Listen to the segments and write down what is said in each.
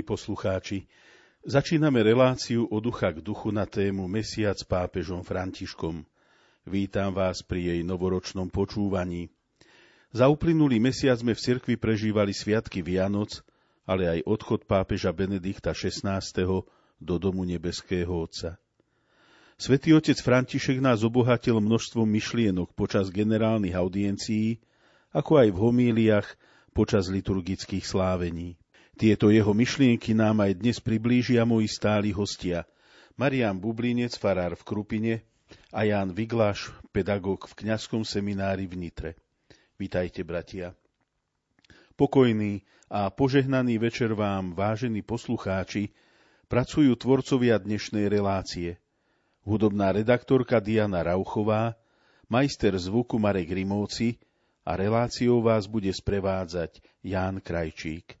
milí poslucháči. Začíname reláciu o ducha k duchu na tému Mesiac pápežom Františkom. Vítam vás pri jej novoročnom počúvaní. Za uplynulý mesiac sme v cirkvi prežívali sviatky Vianoc, ale aj odchod pápeža Benedikta XVI. do domu nebeského Otca. Svetý otec František nás obohatil množstvom myšlienok počas generálnych audiencií, ako aj v homíliach počas liturgických slávení. Tieto jeho myšlienky nám aj dnes priblížia moji stáli hostia. Marian Bublinec, farár v Krupine a Ján Vigláš, pedagóg v kňazskom seminári v Nitre. Vítajte, bratia. Pokojný a požehnaný večer vám, vážení poslucháči, pracujú tvorcovia dnešnej relácie – hudobná redaktorka Diana Rauchová, majster zvuku Marek Rimovci a reláciou vás bude sprevádzať Ján Krajčík.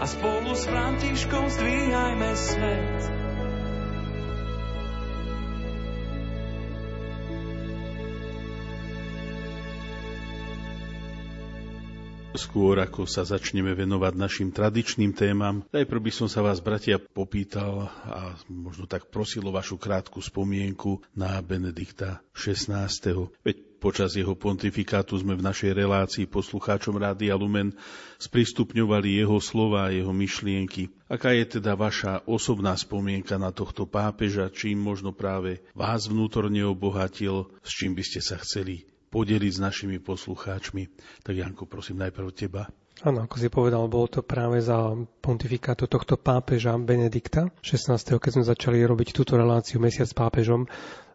a spolu s Františkou zdvíhajme svet. Skôr ako sa začneme venovať našim tradičným témam, najprv by som sa vás, bratia, popýtal a možno tak prosil o vašu krátku spomienku na Benedikta XVI. Veď počas jeho pontifikátu sme v našej relácii poslucháčom Rádia Lumen sprístupňovali jeho slova a jeho myšlienky. Aká je teda vaša osobná spomienka na tohto pápeža, čím možno práve vás vnútorne obohatil, s čím by ste sa chceli podeliť s našimi poslucháčmi. Tak Janko, prosím najprv teba. Áno, ako si povedal, bolo to práve za pontifikátu tohto pápeža Benedikta 16. keď sme začali robiť túto reláciu Mesiac s pápežom,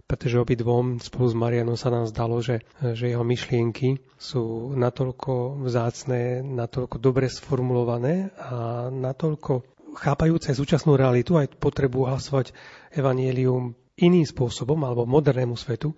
pretože obidvom spolu s Marianom sa nám zdalo, že, že jeho myšlienky sú natoľko vzácné, natoľko dobre sformulované a natoľko chápajúce súčasnú realitu aj potrebu hlasovať evanielium iným spôsobom alebo modernému svetu,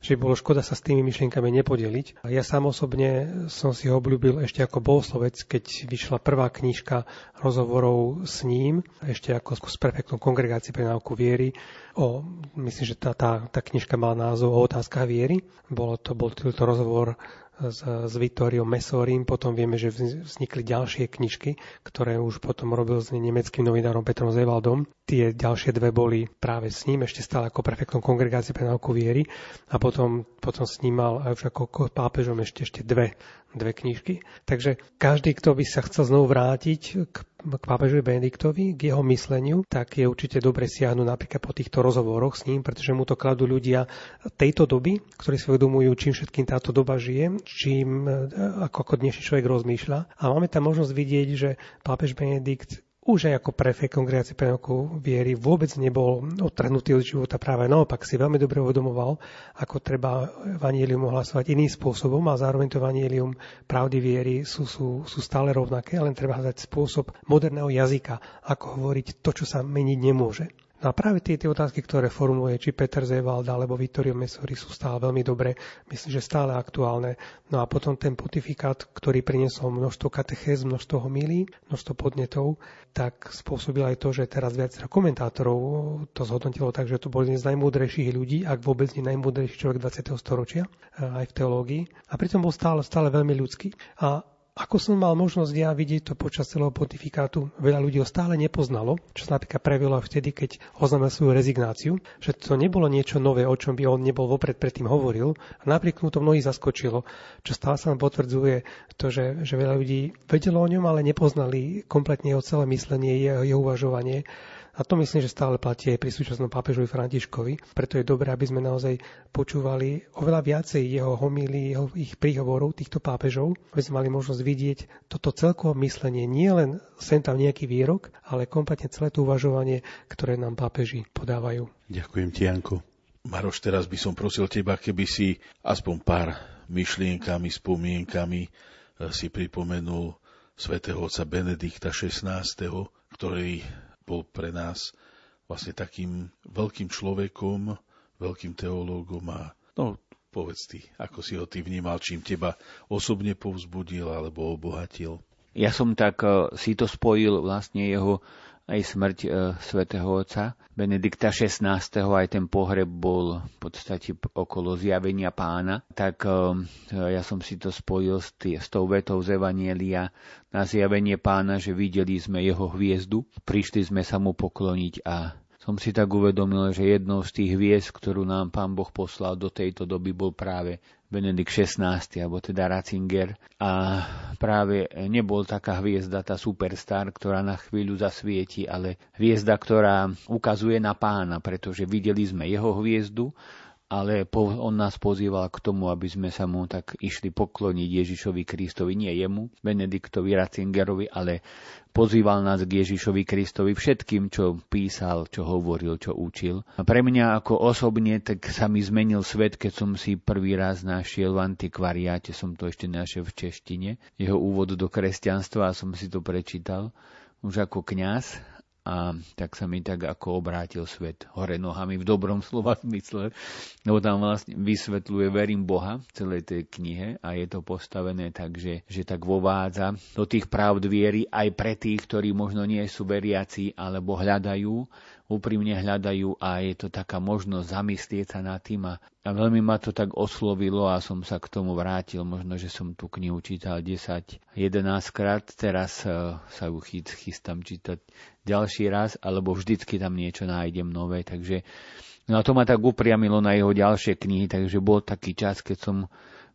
že bolo škoda sa s tými myšlienkami nepodeliť. Ja sám osobne som si ho obľúbil ešte ako bohoslovec, keď vyšla prvá knižka rozhovorov s ním, ešte ako s prefektom kongregácie pre náuku viery. O, myslím, že tá, tá, tá knižka mala názov o otázkach viery. Bolo to, bol to rozhovor s, s Vittoriom Messorim. Potom vieme, že vznikli ďalšie knižky, ktoré už potom robil s nemeckým novinárom Petrom Zevaldom. Tie ďalšie dve boli práve s ním, ešte stále ako prefektom kongregácie pre náuku viery. A potom, potom snímal aj už ako pápežom ešte, ešte dve dve knižky. Takže každý, kto by sa chcel znovu vrátiť k, k pápežovi Benediktovi, k jeho mysleniu, tak je určite dobre siahnuť napríklad po týchto rozhovoroch s ním, pretože mu to kladú ľudia tejto doby, ktorí si uvedomujú, čím všetkým táto doba žije, čím ako, ako dnešný človek rozmýšľa. A máme tam možnosť vidieť, že pápež Benedikt už aj ako prefekt kongregácie pre viery vôbec nebol odtrhnutý od života práve naopak si veľmi dobre uvedomoval, ako treba vanílium ohlasovať iným spôsobom a zároveň to vanílium pravdy viery sú, sú, sú stále rovnaké, len treba hľadať spôsob moderného jazyka, ako hovoriť to, čo sa meniť nemôže. No a práve tie, tie otázky, ktoré formuluje či Peter Zewald alebo Vittorio Messori sú stále veľmi dobré, myslím, že stále aktuálne. No a potom ten pontifikát, ktorý priniesol množstvo katechéz, množstvo homílí, množstvo podnetov, tak spôsobil aj to, že teraz viac komentátorov to zhodnotilo tak, že to bol jeden z najmúdrejších ľudí, ak vôbec nie najmúdrejší človek 20. storočia, eh, aj v teológii. A pritom bol stále, stále veľmi ľudský. A ako som mal možnosť ja vidieť to počas celého pontifikátu, veľa ľudí ho stále nepoznalo, čo sa napríklad prejavilo vtedy, keď oznámil svoju rezignáciu, že to nebolo niečo nové, o čom by on nebol vopred predtým hovoril. A napriek tomu to mnohých zaskočilo, čo stále sa nám potvrdzuje to, že, že veľa ľudí vedelo o ňom, ale nepoznali kompletne jeho celé myslenie, jeho, jeho uvažovanie. A to myslím, že stále platí aj pri súčasnom pápežovi Františkovi. Preto je dobré, aby sme naozaj počúvali oveľa viacej jeho homíly, jeho ich príhovorov, týchto pápežov, aby sme mali možnosť vidieť toto celkové myslenie, nie len sem tam nejaký výrok, ale kompletne celé to uvažovanie, ktoré nám pápeži podávajú. Ďakujem ti, Janko. Maroš, teraz by som prosil teba, keby si aspoň pár myšlienkami, spomienkami eh, si pripomenul svätého otca Benedikta XVI, ktorý bol pre nás vlastne takým veľkým človekom, veľkým teológom a no, povedz ty, ako si ho ty vnímal, čím teba osobne povzbudil alebo obohatil. Ja som tak uh, si to spojil vlastne jeho aj smrť e, svätého Otca Benedikta XVI. aj ten pohreb bol v podstate okolo zjavenia pána, tak e, ja som si to spojil s, tý, s tou vetou z Evanielia na zjavenie pána, že videli sme jeho hviezdu, prišli sme sa mu pokloniť a som si tak uvedomil, že jednou z tých hviezd, ktorú nám pán Boh poslal do tejto doby, bol práve Benedikt XVI, alebo teda Ratzinger. A práve nebol taká hviezda, tá superstar, ktorá na chvíľu zasvieti, ale hviezda, ktorá ukazuje na pána, pretože videli sme jeho hviezdu, ale on nás pozýval k tomu, aby sme sa mu tak išli pokloniť Ježišovi Kristovi, nie jemu, Benediktovi Ratzingerovi, ale pozýval nás k Ježišovi Kristovi všetkým, čo písal, čo hovoril, čo učil. A pre mňa ako osobne, tak sa mi zmenil svet, keď som si prvý raz našiel v antikvariáte, som to ešte našiel v češtine, jeho úvod do kresťanstva a som si to prečítal už ako kňaz a tak sa mi tak ako obrátil svet hore nohami v dobrom slova zmysle, lebo tam vlastne vysvetľuje verím Boha v celej tej knihe a je to postavené tak, že, že tak vovádza do tých pravd viery aj pre tých, ktorí možno nie sú veriaci alebo hľadajú úprimne hľadajú a je to taká možnosť zamyslieť sa nad tým a, a veľmi ma to tak oslovilo a som sa k tomu vrátil. Možno, že som tú knihu čítal 10, 11 krát, teraz uh, sa ju chystám čítať ďalší raz, alebo vždycky tam niečo nájdem nové, takže no a to ma tak upriamilo na jeho ďalšie knihy, takže bol taký čas, keď som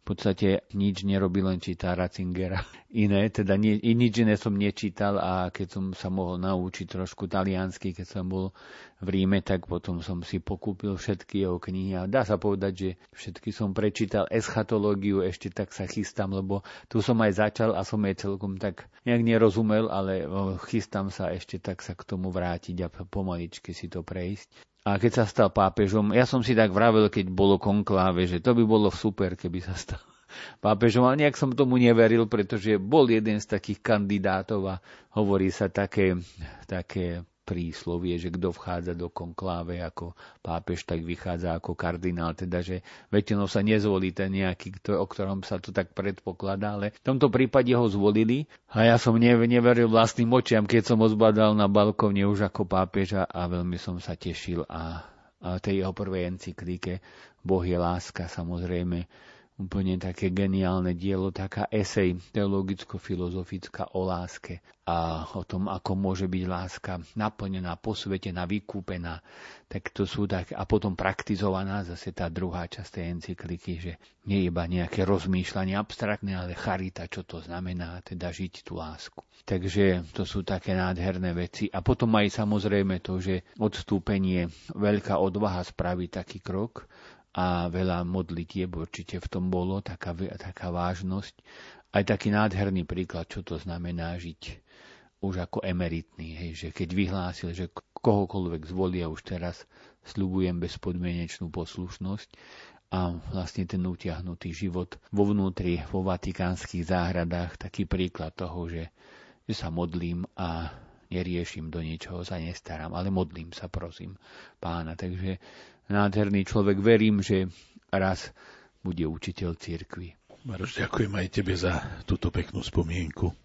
podstate nič nerobil, len čítal Ratzingera. Iné, teda nie, nič iné som nečítal a keď som sa mohol naučiť trošku taliansky, keď som bol v Ríme, tak potom som si pokúpil všetky jeho knihy a dá sa povedať, že všetky som prečítal eschatológiu, ešte tak sa chystám, lebo tu som aj začal a som jej celkom tak nejak nerozumel, ale chystám sa ešte tak sa k tomu vrátiť a pomaličky si to prejsť a keď sa stal pápežom, ja som si tak vravel, keď bolo konkláve, že to by bolo super, keby sa stal pápežom, ale nejak som tomu neveril, pretože bol jeden z takých kandidátov a hovorí sa také, také príslovie, že kto vchádza do konkláve ako pápež, tak vychádza ako kardinál, teda že väčšinou sa nezvolí ten nejaký, o ktorom sa to tak predpokladá, ale v tomto prípade ho zvolili. A ja som neveril vlastným očiam, keď som ho zbadal na balkóne už ako pápeža a veľmi som sa tešil. A, a tej jeho prvej encyklike Boh je láska samozrejme úplne také geniálne dielo, taká esej teologicko-filozofická o láske a o tom, ako môže byť láska naplnená, posvetená, vykúpená. Tak to sú tak, a potom praktizovaná zase tá druhá časť tej encykliky, že nie iba nejaké rozmýšľanie abstraktné, ale charita, čo to znamená, teda žiť tú lásku. Takže to sú také nádherné veci. A potom aj samozrejme to, že odstúpenie, veľká odvaha spraviť taký krok, a veľa modlitieb určite v tom bolo, taká, taká vážnosť. Aj taký nádherný príklad, čo to znamená žiť už ako emeritný, hej, že keď vyhlásil, že kohokoľvek zvolia už teraz, sľubujem bezpodmienečnú poslušnosť a vlastne ten utiahnutý život vo vnútri, vo vatikánskych záhradách, taký príklad toho, že, že sa modlím a neriešim, do niečoho sa nestaram, ale modlím sa, prosím, pána. Takže nádherný človek. Verím, že raz bude učiteľ cirkvi. Maroš, ďakujem aj tebe za túto peknú spomienku.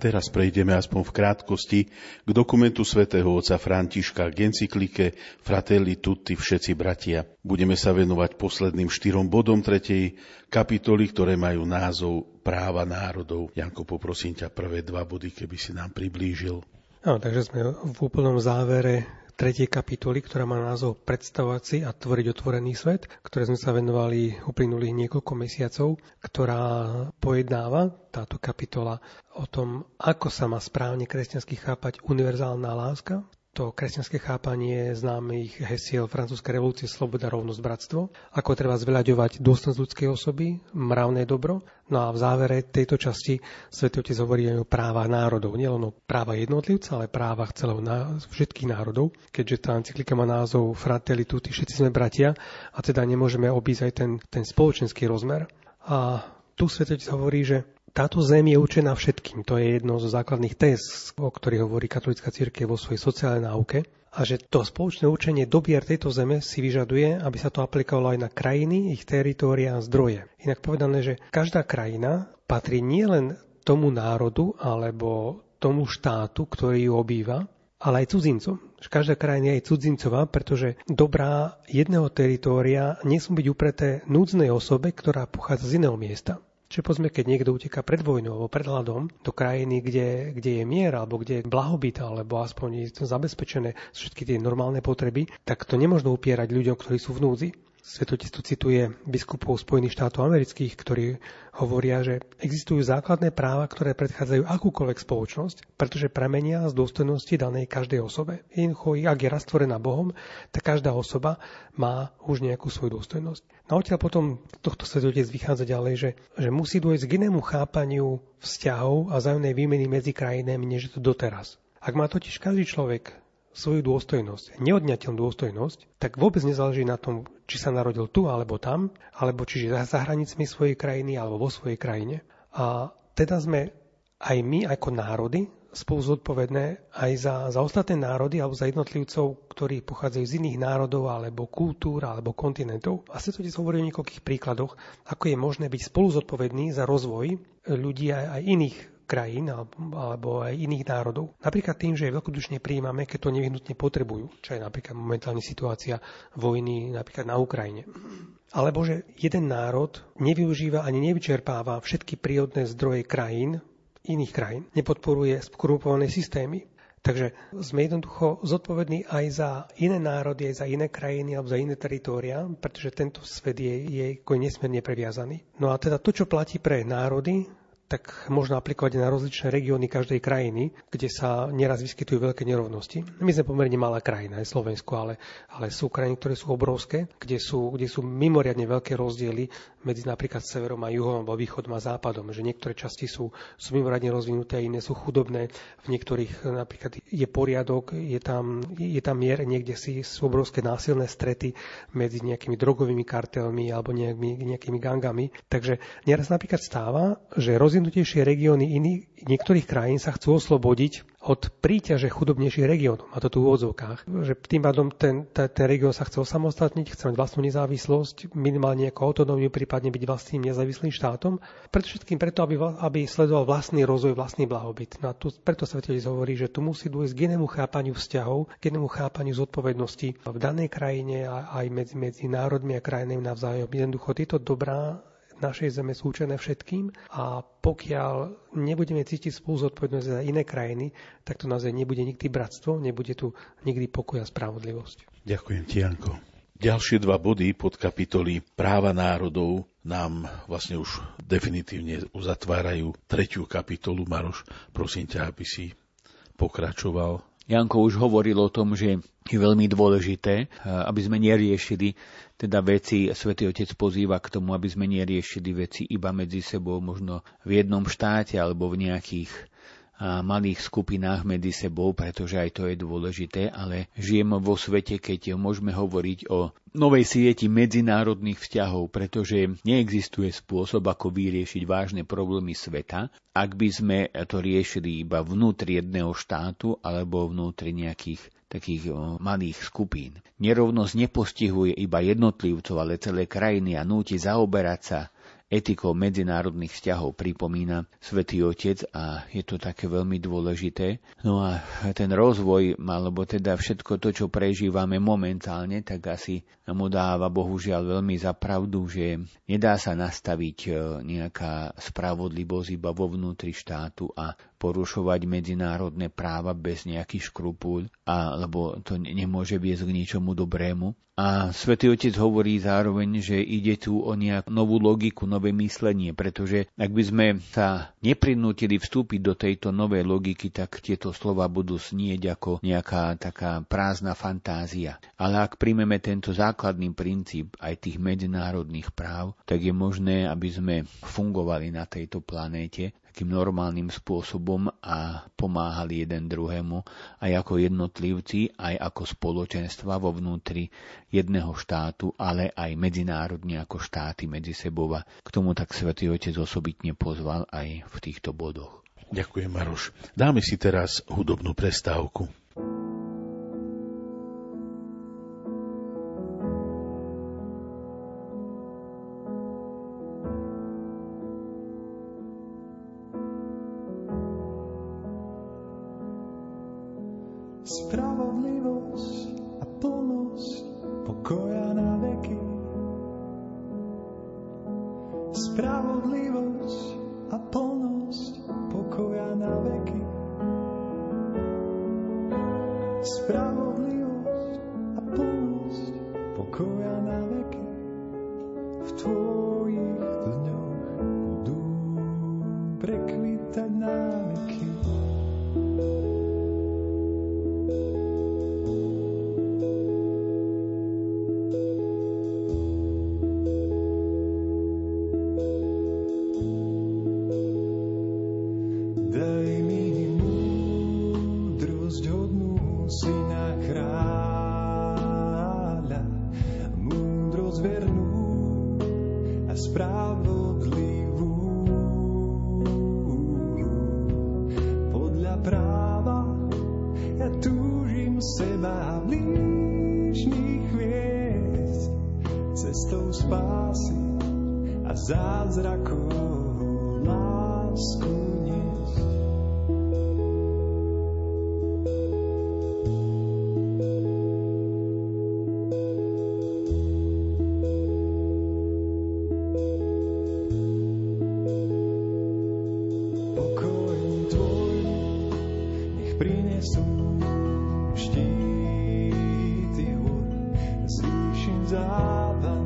Teraz prejdeme aspoň v krátkosti k dokumentu svätého otca Františka k encyklike Fratelli Tutti všetci bratia. Budeme sa venovať posledným štyrom bodom tretej kapitoly, ktoré majú názov Práva národov. Janko, poprosím ťa prvé dva body, keby si nám priblížil. No, takže sme v úplnom závere tretej kapitoly, ktorá má názov Predstavovať si a tvoriť otvorený svet, ktoré sme sa venovali uplynulých niekoľko mesiacov, ktorá pojednáva táto kapitola o tom, ako sa má správne kresťansky chápať univerzálna láska, to kresťanské chápanie známych hesiel francúzskej revolúcie Sloboda, rovnosť, bratstvo, ako treba zveľaďovať dôstojnosť ľudskej osoby, mravné dobro. No a v závere tejto časti Svetý Otec hovorí aj o práva národov, nielen o práva jednotlivca, ale práva celého všetkých národov, keďže tá encyklika má názov Fratelli tutti, všetci sme bratia a teda nemôžeme obísť aj ten, ten spoločenský rozmer. A tu Svetý Otec hovorí, že táto zem je určená všetkým. To je jedno zo základných test, o ktorých hovorí katolická církev vo svojej sociálnej náuke. A že to spoločné určenie dobier tejto zeme si vyžaduje, aby sa to aplikovalo aj na krajiny, ich teritória a zdroje. Inak povedané, že každá krajina patrí nielen tomu národu alebo tomu štátu, ktorý ju obýva, ale aj cudzincom. Každá krajina je cudzincová, pretože dobrá jedného teritória nesmú byť upreté núdznej osobe, ktorá pochádza z iného miesta. Čiže povedzme, keď niekto uteká pred vojnou alebo pred hľadom do krajiny, kde, kde je mier alebo kde je blahobyt alebo aspoň je zabezpečené všetky tie normálne potreby, tak to nemôžno upierať ľuďom, ktorí sú v núdzi. Svetotec tu cituje biskupov Spojených štátov amerických, ktorí hovoria, že existujú základné práva, ktoré predchádzajú akúkoľvek spoločnosť, pretože premenia z dôstojnosti danej každej osobe. Jednoducho, ak je rastvorená Bohom, tak každá osoba má už nejakú svoju dôstojnosť. No a odtiaľ potom tohto svetotec vychádza ďalej, že, že musí dôjsť k inému chápaniu vzťahov a zájomnej výmeny medzi krajinami, než to doteraz. Ak má totiž každý človek svoju dôstojnosť, neodňateľnú dôstojnosť, tak vôbec nezáleží na tom, či sa narodil tu alebo tam, alebo či je za hranicami svojej krajiny alebo vo svojej krajine. A teda sme aj my ako národy spolu zodpovedné aj za, za ostatné národy alebo za jednotlivcov, ktorí pochádzajú z iných národov alebo kultúr alebo kontinentov. A sa to hovorí o niekoľkých príkladoch, ako je možné byť spolu zodpovedný za rozvoj ľudí aj, aj iných krajín alebo aj iných národov. Napríklad tým, že veľkodušne prijímame, keď to nevyhnutne potrebujú, čo je napríklad momentálne situácia vojny napríklad na Ukrajine. Alebo že jeden národ nevyužíva ani nevyčerpáva všetky prírodné zdroje krajín, iných krajín, nepodporuje skorupované systémy. Takže sme jednoducho zodpovední aj za iné národy, aj za iné krajiny alebo za iné teritória, pretože tento svet je, je nesmierne previazaný. No a teda to, čo platí pre národy, tak možno aplikovať na rozličné regióny každej krajiny, kde sa nieraz vyskytujú veľké nerovnosti. My sme pomerne malá krajina, aj Slovensko, ale, ale sú krajiny, ktoré sú obrovské, kde sú, kde sú mimoriadne veľké rozdiely medzi napríklad severom a juhom, alebo východom a západom. Že niektoré časti sú, sú mimoriadne rozvinuté, iné sú chudobné. V niektorých napríklad je poriadok, je tam, je tam mier, niekde si sú obrovské násilné strety medzi nejakými drogovými kartelmi alebo nejakými, nejakými gangami. Takže nieraz napríklad stáva, že rozdiel najrozvinutejšie regióny iných, niektorých krajín sa chcú oslobodiť od príťaže chudobnejších regiónov, a to tu v úvodzovkách. Že tým pádom ten, ten, ten región sa chce osamostatniť, chce mať vlastnú nezávislosť, minimálne ako autonómiu, prípadne byť vlastným nezávislým štátom. Preto preto, aby, aby sledoval vlastný rozvoj, vlastný blahobyt. No a tu, preto sa hovorí, že tu musí dôjsť k inému chápaniu vzťahov, k inému chápaniu zodpovednosti v danej krajine a aj medzi, medzi národmi a krajinami navzájom. Jednoducho tieto dobrá našej zeme sú určené všetkým a pokiaľ nebudeme cítiť spolu zodpovednosť za iné krajiny, tak to naozaj nebude nikdy bratstvo, nebude tu nikdy pokoj a spravodlivosť. Ďakujem ti, Janko. Ďalšie dva body pod kapitoly práva národov nám vlastne už definitívne uzatvárajú tretiu kapitolu. Maroš, prosím ťa, aby si pokračoval Janko už hovoril o tom, že je veľmi dôležité, aby sme neriešili teda veci, Svetý Otec pozýva k tomu, aby sme neriešili veci iba medzi sebou, možno v jednom štáte alebo v nejakých malých skupinách medzi sebou, pretože aj to je dôležité, ale žijeme vo svete, keď môžeme hovoriť o novej sieti medzinárodných vzťahov, pretože neexistuje spôsob, ako vyriešiť vážne problémy sveta, ak by sme to riešili iba vnútri jedného štátu alebo vnútri nejakých takých malých skupín. Nerovnosť nepostihuje iba jednotlivcov, ale celé krajiny a núti zaoberať sa etikou medzinárodných vzťahov pripomína Svetý Otec a je to také veľmi dôležité. No a ten rozvoj, alebo teda všetko to, čo prežívame momentálne, tak asi mu dáva bohužiaľ veľmi za pravdu, že nedá sa nastaviť e, nejaká spravodlivosť iba vo vnútri štátu a porušovať medzinárodné práva bez nejakých škrupúľ, alebo to nemôže viesť k ničomu dobrému. A svätý Otec hovorí zároveň, že ide tu o nejakú novú logiku, nové myslenie, pretože ak by sme sa neprinútili vstúpiť do tejto novej logiky, tak tieto slova budú snieť ako nejaká taká prázdna fantázia. Ale ak príjmeme tento základný princíp aj tých medzinárodných práv, tak je možné, aby sme fungovali na tejto planéte takým normálnym spôsobom a pomáhali jeden druhému aj ako jednotlivci, aj ako spoločenstva vo vnútri jedného štátu, ale aj medzinárodne ako štáty medzi sebou. A k tomu tak Svetý Otec osobitne pozval aj v týchto bodoch. Ďakujem, Maroš. Dáme si teraz hudobnú prestávku. cuidada.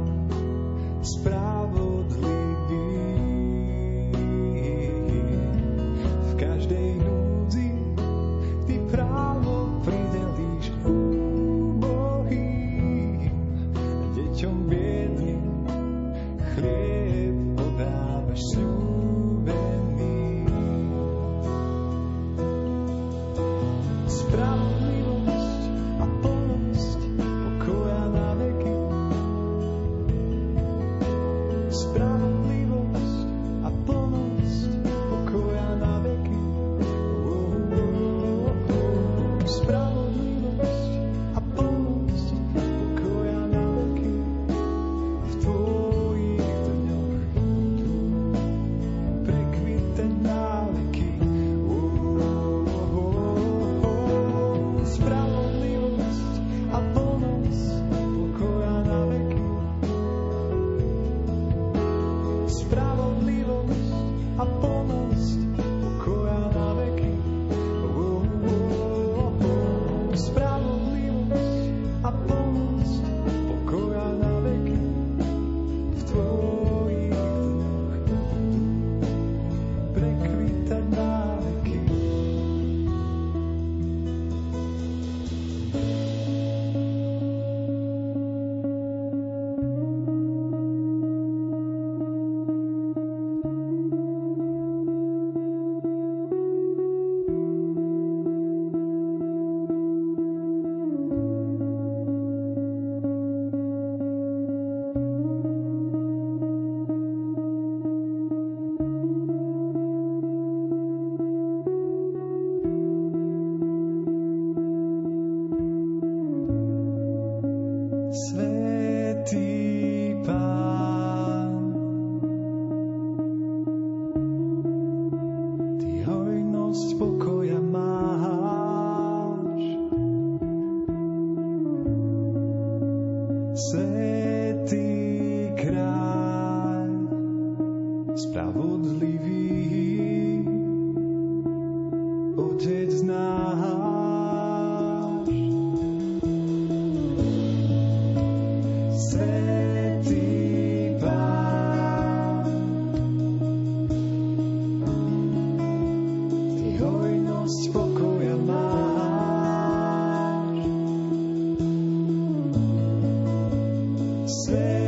say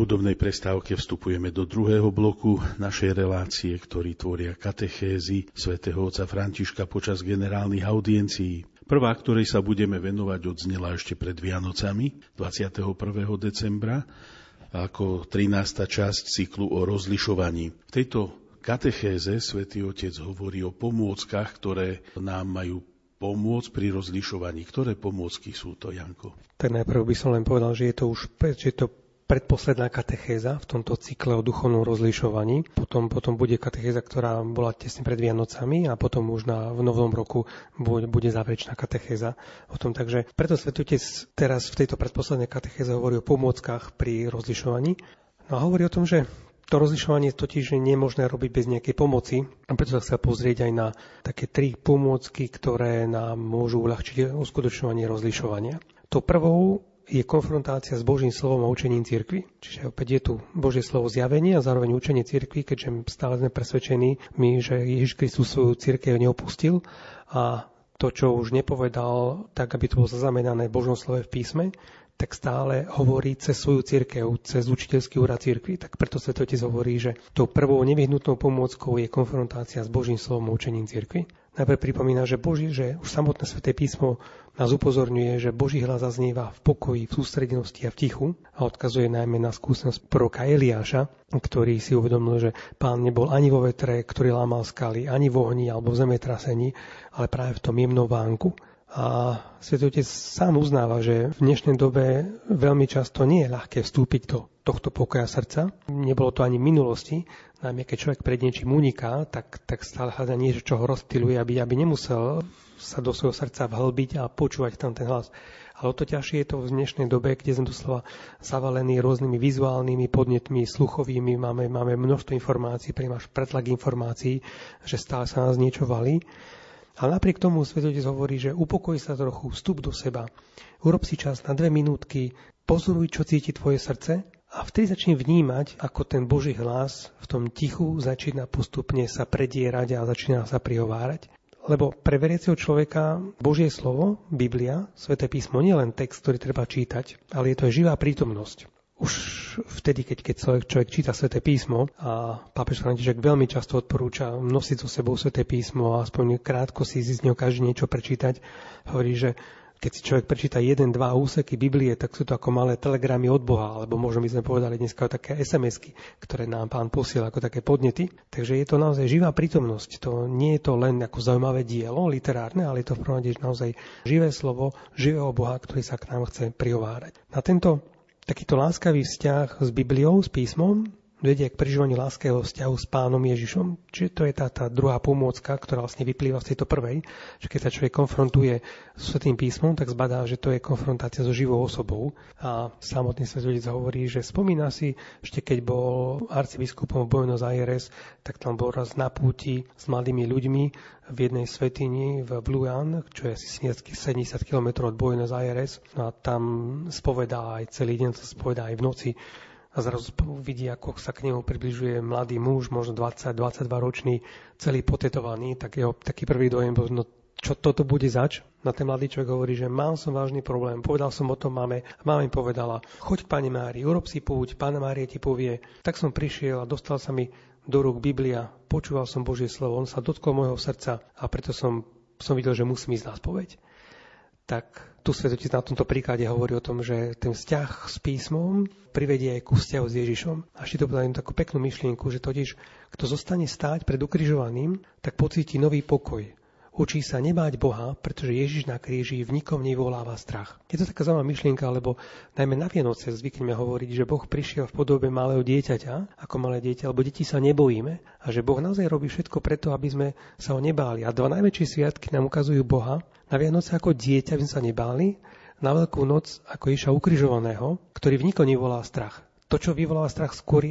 hudobnej prestávke vstupujeme do druhého bloku našej relácie, ktorý tvoria katechézy svätého otca Františka počas generálnych audiencií. Prvá, ktorej sa budeme venovať, odznela ešte pred Vianocami 21. decembra ako 13. časť cyklu o rozlišovaní. V tejto katechéze svätý Otec hovorí o pomôckach, ktoré nám majú pomôcť pri rozlišovaní. Ktoré pomôcky sú to, Janko? Tak najprv by som len povedal, že je to už že to predposledná katechéza v tomto cykle o duchovnom rozlišovaní. Potom, potom bude katechéza, ktorá bola tesne pred Vianocami a potom už na, v novom roku bude, bude záverečná katechéza o tom. Takže preto Svetotec teraz v tejto predposlednej katechéze hovorí o pomôckach pri rozlišovaní. No a hovorí o tom, že to rozlišovanie totiž je možné robiť bez nejakej pomoci a preto sa chcel pozrieť aj na také tri pomôcky, ktoré nám môžu uľahčiť uskutočňovanie rozlišovania. To prvou je konfrontácia s Božím slovom a učením cirkvi. Čiže opäť je tu Božie slovo zjavenie a zároveň učenie cirkvi, keďže stále sme presvedčení my, že Ježiš Kristus svoju cirkev neopustil a to, čo už nepovedal, tak aby to bolo zaznamenané v Božom slove v písme, tak stále hovorí cez svoju církev, cez učiteľský úrad církvy. Tak preto Svetotec hovorí, že tou prvou nevyhnutnou pomôckou je konfrontácia s Božím slovom a učením církvy. Najprv pripomína, že, Boží, že už samotné sväté písmo nás upozorňuje, že Boží hlas zaznieva v pokoji, v sústredenosti a v tichu a odkazuje najmä na skúsenosť proroka Eliáša, ktorý si uvedomil, že pán nebol ani vo vetre, ktorý lámal skaly, ani v ohni alebo v zemetrasení, ale práve v tom jemnom vánku. A Svetotec sám uznáva, že v dnešnej dobe veľmi často nie je ľahké vstúpiť do tohto pokoja srdca. Nebolo to ani v minulosti, najmä keď človek pred niečím uniká, tak, tak stále hľadá niečo, čo ho rozptiluje, aby, aby nemusel sa do svojho srdca vhlbiť a počúvať tam ten hlas. Ale o to ťažšie je to v dnešnej dobe, kde sme doslova zavalení rôznymi vizuálnymi podnetmi, sluchovými, máme, máme množstvo informácií, primáš pretlak informácií, že stále sa nás niečo valí. Ale napriek tomu Svetotec hovorí, že upokoj sa trochu, vstup do seba, urob si čas na dve minútky, pozoruj, čo cíti tvoje srdce A vtedy začne vnímať, ako ten Boží hlas v tom tichu začína postupne sa predierať a začína sa prihovárať. Lebo pre veriaceho človeka Božie slovo, Biblia, Sveté písmo nie je len text, ktorý treba čítať, ale je to aj živá prítomnosť. Už vtedy, keď, keď človek, človek číta Sveté písmo a pápež František veľmi často odporúča nosiť so sebou Sveté písmo a aspoň krátko si z neho každý niečo prečítať, hovorí, že keď si človek prečíta jeden, dva úseky Biblie, tak sú to ako malé telegramy od Boha, alebo možno by sme povedali dneska také SMS-ky, ktoré nám pán posiela ako také podnety. Takže je to naozaj živá prítomnosť. To nie je to len ako zaujímavé dielo literárne, ale je to v prvom naozaj živé slovo živého Boha, ktorý sa k nám chce prihovárať. Na tento takýto láskavý vzťah s Bibliou, s písmom, vedie k prežívaniu láského vzťahu s pánom Ježišom. Čiže to je tá, tá druhá pomôcka, ktorá vlastne vyplýva z tejto prvej, že keď sa človek konfrontuje s Svetým písmom, tak zbadá, že to je konfrontácia so živou osobou. A samotný svetotec hovorí, že spomína si, ešte keď bol arcibiskupom v Buenos Aires, tak tam bol raz na púti s mladými ľuďmi v jednej svetini v Bluan, čo je asi 70 km od Buenos Aires. No a tam spovedá aj celý deň, spovedá aj v noci a zrazu vidí, ako sa k nemu približuje mladý muž, možno 20-22 ročný, celý potetovaný, tak jeho taký prvý dojem bol, no čo toto bude zač? Na ten mladý človek hovorí, že mal som vážny problém, povedal som o tom máme a mama mi povedala, choď Pane Mári, urob si púť, Pána Mária ti povie. Tak som prišiel a dostal sa mi do rúk Biblia, počúval som Božie slovo, on sa dotkol môjho srdca a preto som, som videl, že musím ísť na spoveď. Tak tu Svetotec na tomto príklade hovorí o tom, že ten vzťah s písmom privedie aj ku vzťahu s Ježišom. A ešte to povedal takú peknú myšlienku, že totiž, kto zostane stáť pred ukrižovaným, tak pocíti nový pokoj, Učí sa nebáť Boha, pretože Ježiš na kríži v nikom nevoláva strach. Je to taká zaujímavá myšlienka, lebo najmä na Vianoce zvykneme hovoriť, že Boh prišiel v podobe malého dieťaťa, ako malé dieťa, lebo deti sa nebojíme a že Boh naozaj robí všetko preto, aby sme sa ho nebáli. A dva najväčšie sviatky nám ukazujú Boha. Na Vianoce ako dieťa, aby sme sa nebáli, na Veľkú noc ako Iša ukrižovaného, ktorý v nikom nevolá strach to, čo vyvoláva strach skôr,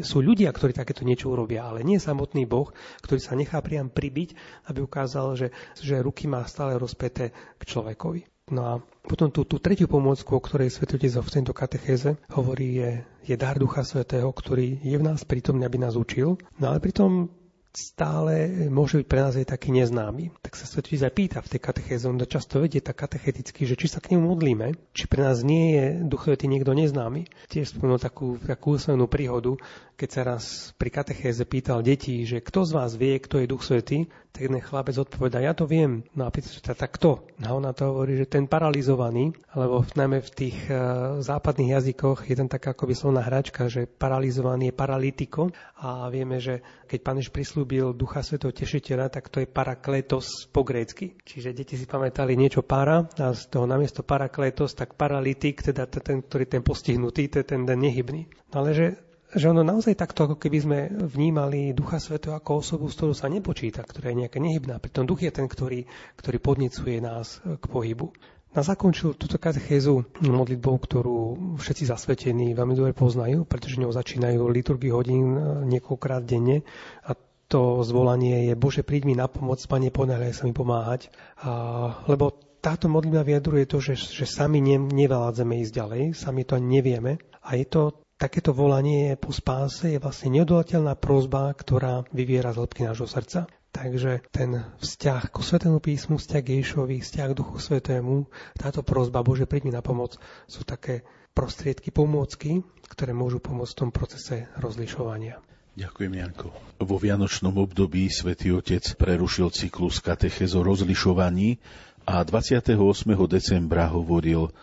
sú ľudia, ktorí takéto niečo urobia, ale nie samotný Boh, ktorý sa nechá priam pribiť, aby ukázal, že, že ruky má stále rozpeté k človekovi. No a potom tú, tú tretiu pomôcku, o ktorej Svetotec v tejto katechéze hovorí, je, je dar Ducha Svetého, ktorý je v nás prítomný, aby nás učil. No ale pritom stále môže byť pre nás aj taký neznámy. Tak sa Svetý zapýta v tej katechéze, on to často vedie tak katecheticky, že či sa k nemu modlíme, či pre nás nie je Duch Svetý niekto neznámy. Tiež spomenul takú, takú úsmevnú príhodu, keď sa raz pri katechéze pýtal detí, že kto z vás vie, kto je Duch Svetý, tak jeden chlapec odpoveda, ja to viem. No a pýta sa, tak kto? A ona to hovorí, že ten paralizovaný, alebo najmä v tých uh, západných jazykoch je tam taká akoby slovná hračka, že paralizovaný je paralitiko a vieme, že keď pán prislúbil Ducha Svetého Tešiteľa, tak to je parakletos po grécky. Čiže deti si pamätali niečo para a z toho namiesto parakletos, tak paralytik, teda ten, ktorý ten postihnutý, to je ten, ten nehybný. No ale že že ono naozaj takto, ako keby sme vnímali Ducha Svetého ako osobu, z ktorú sa nepočíta, ktorá je nejaká nehybná. Pritom Duch je ten, ktorý, ktorý podnecuje nás k pohybu. Na zakončil túto katechézu modlitbou, ktorú všetci zasvetení veľmi dobre poznajú, pretože ňou začínajú liturgy hodín niekoľkokrát denne a to zvolanie je Bože, príď mi na pomoc, Pane, ponáhľaj sa mi pomáhať. A, lebo táto modlitba vyjadruje to, že, že sami ne, nevádzeme ísť ďalej, sami to ani nevieme. A je to takéto volanie po spáse je vlastne neodolateľná prozba, ktorá vyviera z hĺbky nášho srdca. Takže ten vzťah k Svetému písmu, vzťah k Ježišovi, vzťah k Duchu Svetému, táto prozba Bože, príď mi na pomoc, sú také prostriedky, pomôcky, ktoré môžu pomôcť v tom procese rozlišovania. Ďakujem, Janko. Vo Vianočnom období svätý Otec prerušil cyklus katechez o rozlišovaní a 28. decembra hovoril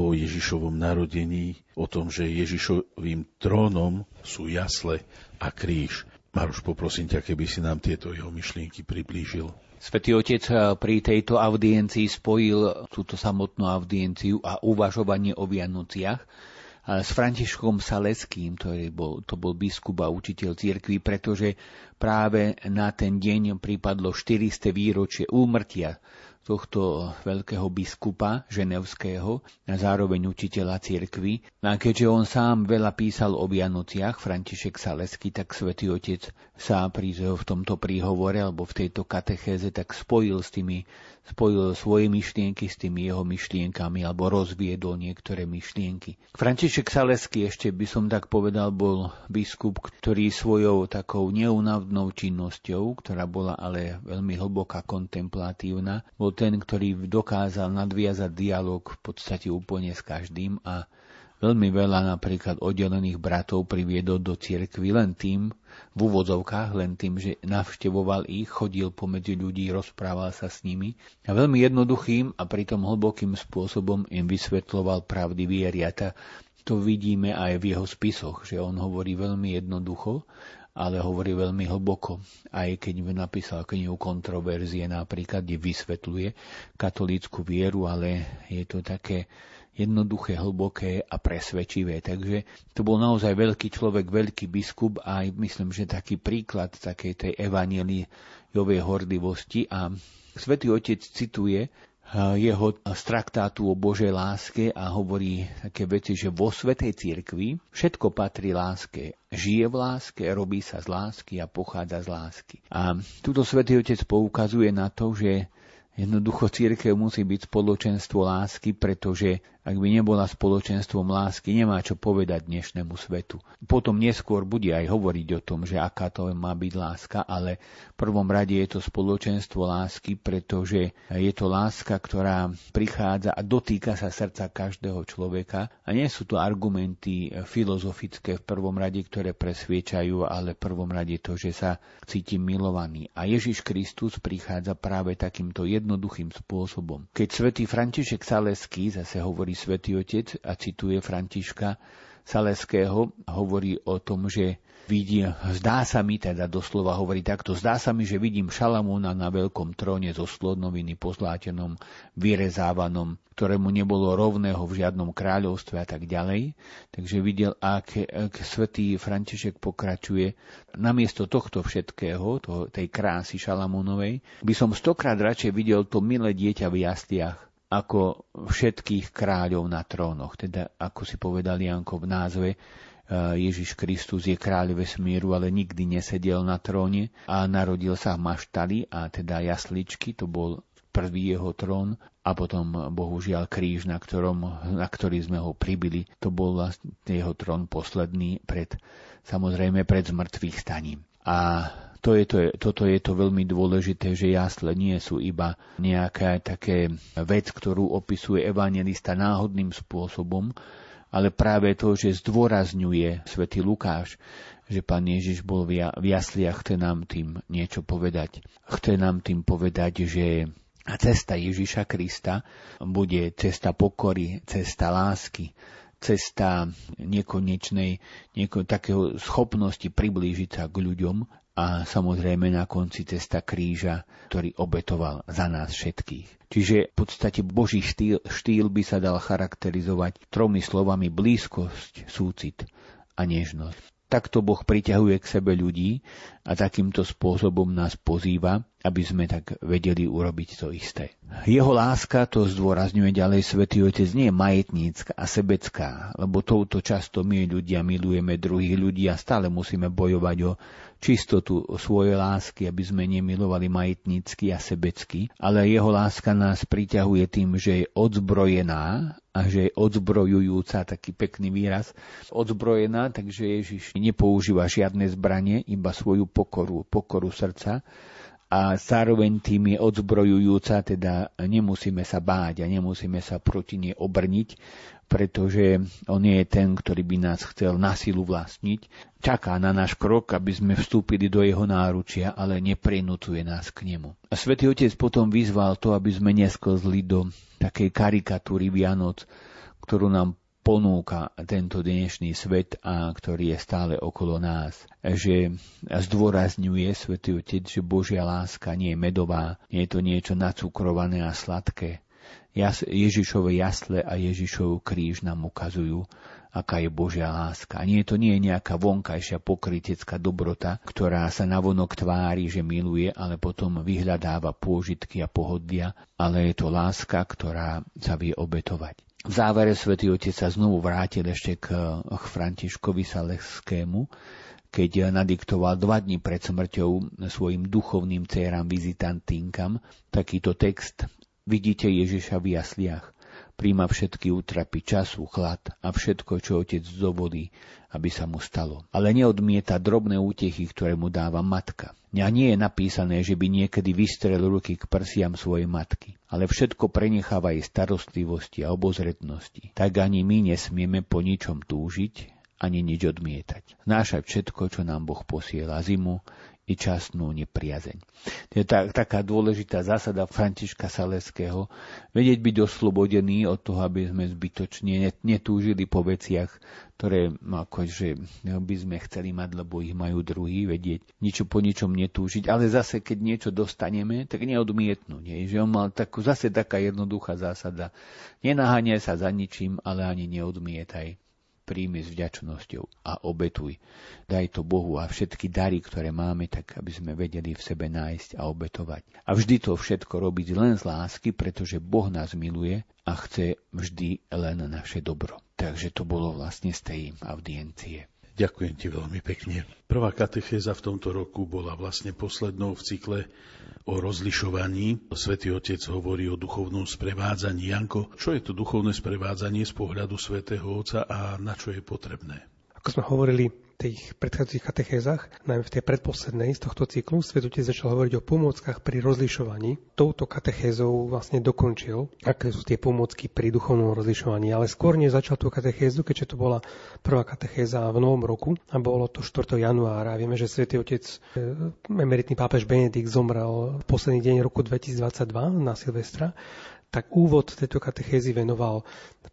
o Ježišovom narodení, o tom, že Ježišovým trónom sú jasle a kríž. Maroš, poprosím ťa, keby si nám tieto jeho myšlienky priblížil. Svetý Otec eh, pri tejto audiencii spojil túto samotnú audienciu a uvažovanie o Vianociach eh, s Františkom Saleckým, ktorý bol, to bol biskup a učiteľ cirkvi, pretože práve na ten deň pripadlo 400 výročie úmrtia tohto veľkého biskupa ženevského a zároveň učiteľa cirkvy. A keďže on sám veľa písal o Vianociach, František Salesky, tak svätý Otec sa pri, v tomto príhovore alebo v tejto katechéze tak spojil s tými spojil svoje myšlienky s tými jeho myšlienkami alebo rozviedol niektoré myšlienky. František Salesky ešte by som tak povedal bol biskup, ktorý svojou takou neunavnou činnosťou, ktorá bola ale veľmi hlboká kontemplatívna, bol ten, ktorý dokázal nadviazať dialog v podstate úplne s každým a Veľmi veľa napríklad oddelených bratov priviedol do cirkvy len tým, v úvodzovkách, len tým, že navštevoval ich, chodil pomedzi ľudí, rozprával sa s nimi a veľmi jednoduchým a pritom hlbokým spôsobom im vysvetloval pravdy viery. A to vidíme aj v jeho spisoch, že on hovorí veľmi jednoducho, ale hovorí veľmi hlboko. Aj keď napísal knihu kontroverzie napríklad, kde vysvetľuje katolícku vieru, ale je to také jednoduché, hlboké a presvedčivé. Takže to bol naozaj veľký človek, veľký biskup a aj myslím, že taký príklad takej tej evanieliovej horlivosti a Svetý Otec cituje eh, jeho z traktátu o Božej láske a hovorí také veci, že vo Svetej Cirkvi všetko patrí láske. Žije v láske, robí sa z lásky a pochádza z lásky. A tuto Svetý Otec poukazuje na to, že Jednoducho církev musí byť spoločenstvo lásky, pretože ak by nebola spoločenstvom lásky, nemá čo povedať dnešnému svetu. Potom neskôr bude aj hovoriť o tom, že aká to má byť láska, ale v prvom rade je to spoločenstvo lásky, pretože je to láska, ktorá prichádza a dotýka sa srdca každého človeka a nie sú to argumenty filozofické v prvom rade, ktoré presviečajú, ale v prvom rade to, že sa cítim milovaný. A Ježiš Kristus prichádza práve takýmto jednoduchým spôsobom. Keď svätý František Saleský zase hovorí hovorí svätý Otec a cituje Františka Saleského, hovorí o tom, že vidí, zdá sa mi, teda doslova hovorí takto, zdá sa mi, že vidím Šalamúna na veľkom tróne zo slodnoviny pozlátenom, vyrezávanom, ktorému nebolo rovného v žiadnom kráľovstve a tak ďalej. Takže videl, ak, ak svätý František pokračuje, namiesto tohto všetkého, to, tej krásy Šalamúnovej, by som stokrát radšej videl to milé dieťa v jasliach, ako všetkých kráľov na trónoch. Teda, ako si povedal Janko v názve, e, Ježiš Kristus je kráľ vesmíru, ale nikdy nesedel na tróne a narodil sa v maštali a teda jasličky, to bol prvý jeho trón a potom bohužiaľ kríž, na, ktorom, na ktorý sme ho pribili. To bol vlastne jeho trón posledný pred, samozrejme pred zmrtvých staním. A to je to, toto je to veľmi dôležité, že jasle nie sú iba nejaká také vec, ktorú opisuje evangelista náhodným spôsobom, ale práve to, že zdôrazňuje svätý Lukáš, že pán Ježiš bol v jasliach, chce nám tým niečo povedať. Chce nám tým povedať, že cesta Ježiša Krista bude cesta pokory, cesta lásky, cesta nekonečnej, nieko, takého schopnosti priblížiť sa k ľuďom a samozrejme na konci cesta kríža, ktorý obetoval za nás všetkých. Čiže v podstate Boží štýl, štýl by sa dal charakterizovať tromi slovami blízkosť, súcit a nežnosť. Takto Boh priťahuje k sebe ľudí a takýmto spôsobom nás pozýva, aby sme tak vedeli urobiť to isté. Jeho láska, to zdôrazňuje ďalej Svetý Otec, nie je majetnícka a sebecká, lebo touto často my ľudia milujeme druhých ľudí a stále musíme bojovať o čistotu svojej lásky, aby sme nemilovali majetnícky a sebecky, ale jeho láska nás priťahuje tým, že je odzbrojená a že je odzbrojujúca, taký pekný výraz, odzbrojená, takže Ježiš nepoužíva žiadne zbranie, iba svoju pokoru, pokoru srdca a zároveň tým je odzbrojujúca, teda nemusíme sa báť a nemusíme sa proti nej obrniť, pretože on nie je ten, ktorý by nás chcel na silu vlastniť. Čaká na náš krok, aby sme vstúpili do jeho náručia, ale neprinúcuje nás k nemu. A svätý Otec potom vyzval to, aby sme nesklzli do takej karikatúry Vianoc, ktorú nám ponúka tento dnešný svet a ktorý je stále okolo nás. Že zdôrazňuje svätý Otec, že Božia láska nie je medová, nie je to niečo nacukrované a sladké, Ježišove jasle a Ježišov kríž nám ukazujú, aká je Božia láska. Nie, to nie je nejaká vonkajšia pokrytecká dobrota, ktorá sa navonok tvári, že miluje, ale potom vyhľadáva pôžitky a pohodlia, ale je to láska, ktorá sa vie obetovať. V závere svätý Otec sa znovu vrátil ešte k, Františkovi Saleskému, keď nadiktoval dva dní pred smrťou svojim duchovným céram vizitantínkam takýto text Vidíte Ježiša v jasliach príjma všetky útrapy času, chlad a všetko, čo otec dovolí, aby sa mu stalo. Ale neodmieta drobné útechy, ktoré mu dáva matka. A nie je napísané, že by niekedy vystrel ruky k prsiam svojej matky, ale všetko prenecháva jej starostlivosti a obozretnosti. Tak ani my nesmieme po ničom túžiť, ani nič odmietať. Znášať všetko, čo nám Boh posiela zimu, i časnú nepriazeň. To je tá, taká dôležitá zásada Františka Saleského, vedieť byť oslobodený od toho, aby sme zbytočne netúžili po veciach, ktoré no, akože by sme chceli mať, lebo ich majú druhý, vedieť niečo po ničom netúžiť, ale zase keď niečo dostaneme, tak neodmietnúť. Nie? Že on mal takú, zase taká jednoduchá zásada. Nenaháňaj sa za ničím, ale ani neodmietaj príjmi s vďačnosťou a obetuj. Daj to Bohu a všetky dary, ktoré máme, tak aby sme vedeli v sebe nájsť a obetovať. A vždy to všetko robiť len z lásky, pretože Boh nás miluje a chce vždy len naše dobro. Takže to bolo vlastne z tej audiencie. Ďakujem ti veľmi pekne. Prvá katechéza v tomto roku bola vlastne poslednou v cykle o rozlišovaní. Svetý Otec hovorí o duchovnom sprevádzaní. Janko, čo je to duchovné sprevádzanie z pohľadu Svetého Otca a na čo je potrebné? Ako sme hovorili tých predchádzajúcich katechézach, najmä v tej predposlednej z tohto cyklu, Svetotec začal hovoriť o pomôckach pri rozlišovaní. Touto katechézou vlastne dokončil, aké sú tie pomôcky pri duchovnom rozlišovaní. Ale skôr než začal tú katechézu, keďže to bola prvá katechéza v novom roku a bolo to 4. januára. Vieme, že Svetý Otec, e, emeritný pápež Benedikt zomrel v posledný deň roku 2022 na Silvestra tak úvod tejto katechézy venoval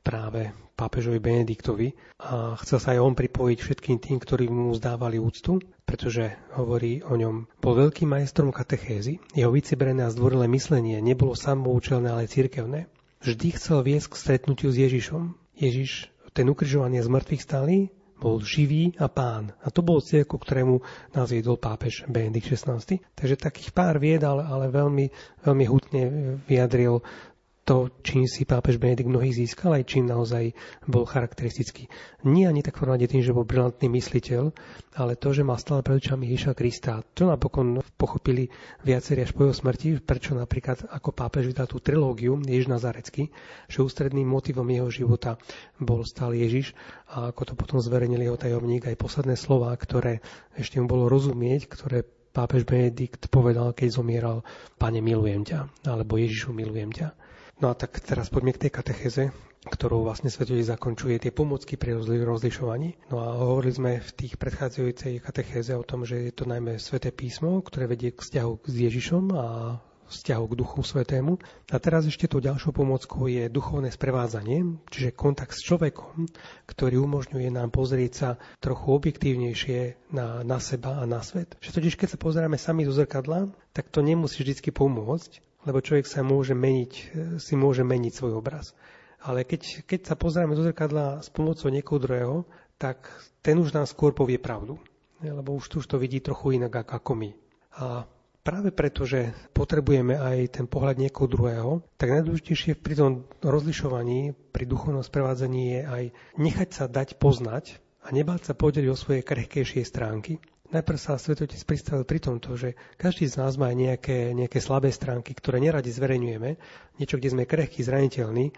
práve pápežovi Benediktovi a chcel sa aj on pripojiť všetkým tým, ktorí mu zdávali úctu, pretože hovorí o ňom. Bol veľkým majstrom katechézy, jeho vyciberené a zdvorilé myslenie nebolo samoučelné, ale cirkevné. Vždy chcel viesť k stretnutiu s Ježišom. Ježiš, ten ukrižovanie z mŕtvych stálý, bol živý a pán. A to bol cieľ, ku ktorému nás viedol pápež Benedikt XVI. Takže takých pár vied, ale, ale veľmi, veľmi hutne vyjadril to, čím si pápež Benedikt mnohých získal, aj čím naozaj bol charakteristický. Nie ani tak formálne tým, že bol brilantný mysliteľ, ale to, že mal stále pred očami Ježiša Krista. To napokon pochopili viacerí až po jeho smrti, prečo napríklad ako pápež vydal tú trilógiu Ježiš Nazarecký, že ústredným motivom jeho života bol stále Ježiš a ako to potom zverejnil jeho tajomník, aj posledné slova, ktoré ešte mu bolo rozumieť, ktoré pápež Benedikt povedal, keď zomieral, Pane, milujem ťa, alebo Ježišu, milujem ťa. No a tak teraz poďme k tej katecheze, ktorou vlastne Svetotec zakončuje tie pomocky pri rozlišovaní. No a hovorili sme v tých predchádzajúcej katechéze o tom, že je to najmä Sveté písmo, ktoré vedie k vzťahu s Ježišom a vzťahu k Duchu Svetému. A teraz ešte tou ďalšou pomockou je duchovné sprevádzanie, čiže kontakt s človekom, ktorý umožňuje nám pozrieť sa trochu objektívnejšie na, na seba a na svet. Že totiž, keď sa pozeráme sami do zrkadla, tak to nemusí vždy pomôcť, lebo človek sa môže meniť, si môže meniť svoj obraz. Ale keď, keď sa pozrieme do zrkadla s pomocou niekoho druhého, tak ten už nám skôr povie pravdu. Lebo už, už to vidí trochu inak ako my. A práve preto, že potrebujeme aj ten pohľad niekoho druhého, tak najdôležitejšie pri tom rozlišovaní, pri duchovnom sprevádzaní je aj nechať sa dať poznať a nebáť sa podeliť o svoje krehkejšie stránky, Najprv sa Svetotec pristavil pri tomto, že každý z nás má nejaké, nejaké slabé stránky, ktoré neradi zverejňujeme, niečo, kde sme krehkí, zraniteľní,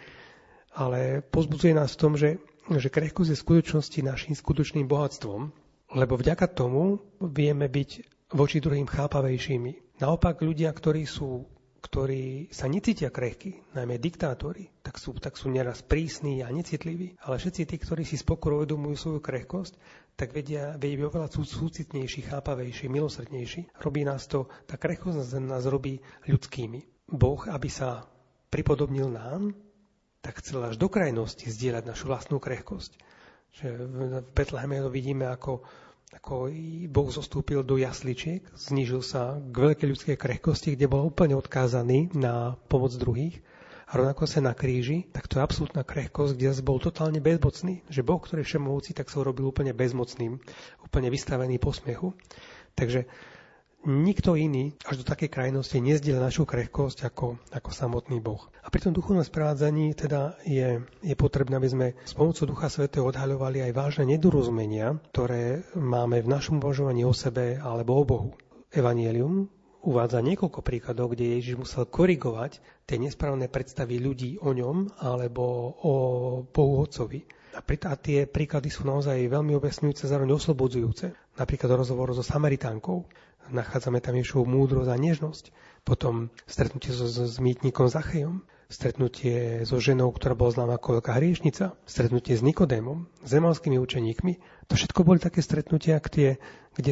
ale pozbudzuje nás v tom, že, že krehkosť je v skutočnosti našim skutočným bohatstvom, lebo vďaka tomu vieme byť voči druhým chápavejšími. Naopak ľudia, ktorí sú ktorí sa necítia krehky, najmä diktátori, tak sú, tak sú neraz prísni a necitliví. Ale všetci tí, ktorí si spokoro uvedomujú svoju krehkosť, tak vedia, vedia byť oveľa súcitnejší, chápavejší, milosrdnejší. Robí nás to, tá krehkosť nás robí ľudskými. Boh, aby sa pripodobnil nám, tak chcel až do krajnosti zdieľať našu vlastnú krehkosť. Že v Betleheme to vidíme ako ako Boh zostúpil do jasličiek, znížil sa k veľkej ľudskej krehkosti, kde bol úplne odkázaný na pomoc druhých A rovnako sa na kríži, tak to je absolútna krehkosť, kde zase bol totálne bezmocný. Že Boh, ktorý je všemovúci, tak sa urobil úplne bezmocným, úplne vystavený posmiechu. Takže nikto iný až do takej krajnosti nezdieľa našu krehkosť ako, ako samotný Boh. A pri tom duchovnom sprevádzaní teda je, je potrebné, aby sme s pomocou Ducha Svetého odhaľovali aj vážne nedorozumenia, ktoré máme v našom uvažovaní o sebe alebo o Bohu. Evangelium uvádza niekoľko príkladov, kde Ježiš musel korigovať tie nesprávne predstavy ľudí o ňom alebo o Bohu Otcovi. A tie príklady sú naozaj veľmi objasňujúce, zároveň oslobodzujúce. Napríklad rozhovor so Samaritánkou, nachádzame tam Ježovú múdrosť a nežnosť. Potom stretnutie so, so mýtnikom Zachejom, stretnutie so ženou, ktorá bola známa ako veľká hriešnica, stretnutie s Nikodémom, s emalskými učeníkmi. To všetko boli také stretnutia, kde,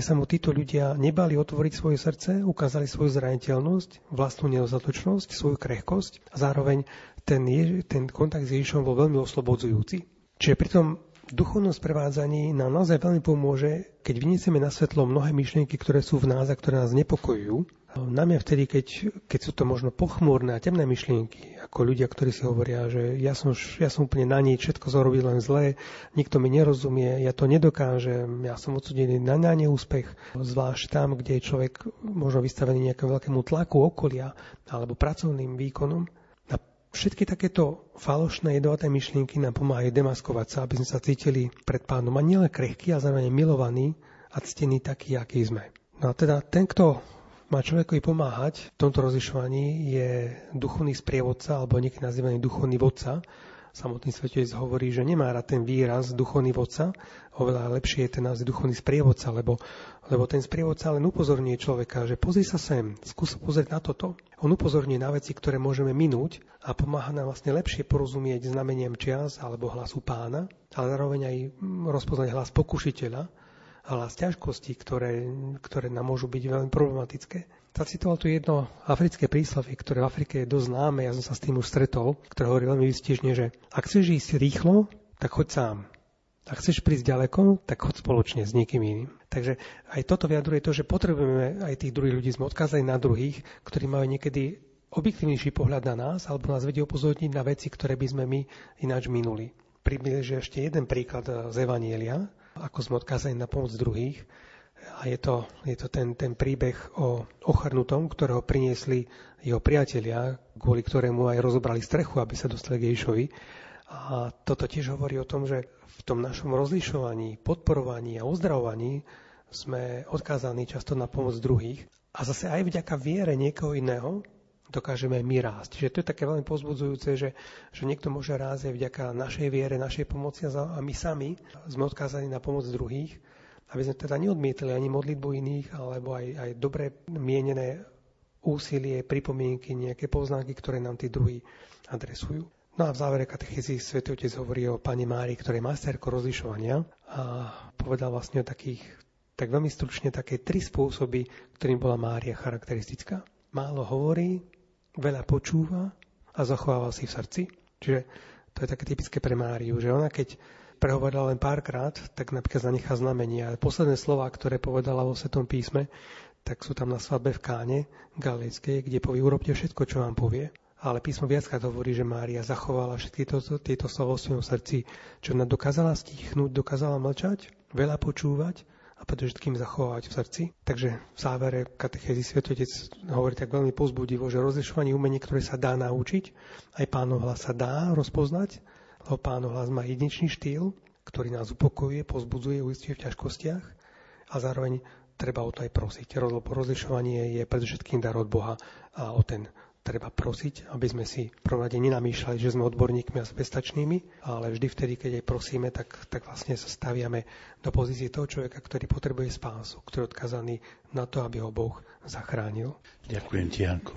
sa mu títo ľudia nebali otvoriť svoje srdce, ukázali svoju zraniteľnosť, vlastnú nedostatočnosť, svoju krehkosť a zároveň ten, ten kontakt s Ježišom bol veľmi oslobodzujúci. Čiže pri tom duchovnom sprevádzaní nám naozaj veľmi pomôže, keď vyniesieme na svetlo mnohé myšlienky, ktoré sú v nás a ktoré nás nepokojujú. Najmä vtedy, keď, keď sú to možno pochmúrne a temné myšlienky, ako ľudia, ktorí si hovoria, že ja som, ja som úplne na nič, všetko zrobil len zlé, nikto mi nerozumie, ja to nedokážem, ja som odsudený na, na neúspech, zvlášť tam, kde je človek možno vystavený nejakému veľkému tlaku okolia alebo pracovným výkonom. Všetky takéto falošné jedovaté myšlienky nám pomáhajú demaskovať sa, aby sme sa cítili pred pánom a nielen krehký, a zároveň milovaní a ctení taký, aký sme. No a teda ten, kto má človekovi pomáhať v tomto rozlišovaní, je duchovný sprievodca, alebo niekedy nazývaný duchovný vodca, samotný svetec hovorí, že nemá rád ten výraz duchovný vodca, oveľa lepšie je ten názv duchovný sprievodca, lebo, lebo ten sprievodca len upozorňuje človeka, že pozri sa sem, skús pozrieť na toto. On upozorňuje na veci, ktoré môžeme minúť a pomáha nám vlastne lepšie porozumieť znameniam čias alebo hlasu pána, ale zároveň aj rozpoznať hlas pokušiteľa a hlas ťažkostí, ktoré, ktoré nám môžu byť veľmi problematické. Zacitoval tu jedno africké príslovie, ktoré v Afrike je dosť známe, ja som sa s tým už stretol, ktoré hovorí veľmi vystižne, že ak chceš ísť rýchlo, tak choď sám. Ak chceš prísť ďaleko, tak choď spoločne s niekým iným. Takže aj toto vyjadruje to, že potrebujeme aj tých druhých ľudí, sme odkázali na druhých, ktorí majú niekedy objektívnejší pohľad na nás, alebo nás vedie upozorniť na veci, ktoré by sme my ináč minuli. Približuje ešte jeden príklad z Evanielia, ako sme odkázali na pomoc druhých. A je to, je to ten, ten príbeh o ochrnutom, ktorého priniesli jeho priatelia, kvôli ktorému aj rozobrali strechu, aby sa dostali k Ježišovi. A toto tiež hovorí o tom, že v tom našom rozlišovaní, podporovaní a uzdravovaní sme odkázaní často na pomoc druhých. A zase aj vďaka viere niekoho iného dokážeme my rásť. Čiže to je také veľmi pozbudzujúce, že, že niekto môže rásť aj vďaka našej viere, našej pomoci a my sami sme odkázaní na pomoc druhých aby sme teda neodmietli ani modlitbu iných, alebo aj, aj dobre mienené úsilie, pripomienky, nejaké poznámky, ktoré nám tí druhí adresujú. No a v závere katechézy Svetý Otec hovorí o pani Mári, ktorá je masterko rozlišovania a povedal vlastne o takých, tak veľmi stručne, také tri spôsoby, ktorým bola Mária charakteristická. Málo hovorí, veľa počúva a zachováva si v srdci. Čiže to je také typické pre Máriu, že ona keď prehovorila len párkrát, tak napríklad zanechá znamenie. Ale posledné slova, ktoré povedala vo Svetom písme, tak sú tam na svadbe v Káne Galilejskej, kde povie, urobte všetko, čo vám povie. Ale písmo viackrát hovorí, že Mária zachovala všetky to, tieto slova v svojom srdci, čo ona dokázala stichnúť, dokázala mlčať, veľa počúvať a predovšetkým zachovávať v srdci. Takže v závere katechézy Svetotec hovorí tak veľmi pozbudivo, že rozlišovanie umenie, ktoré sa dá naučiť, aj pánov hlas sa dá rozpoznať, lebo pánov hlas má jedinečný štýl, ktorý nás upokojuje, pozbudzuje, uistuje v ťažkostiach a zároveň treba o to aj prosiť. Rozlišovanie je predovšetkým dar od Boha a o ten treba prosiť, aby sme si prvom nenamýšľali, že sme odborníkmi a sebestačnými, ale vždy vtedy, keď aj prosíme, tak, tak vlastne sa staviame do pozície toho človeka, ktorý potrebuje spásu, ktorý je odkazaný na to, aby ho Boh zachránil. Ďakujem ti, Janko.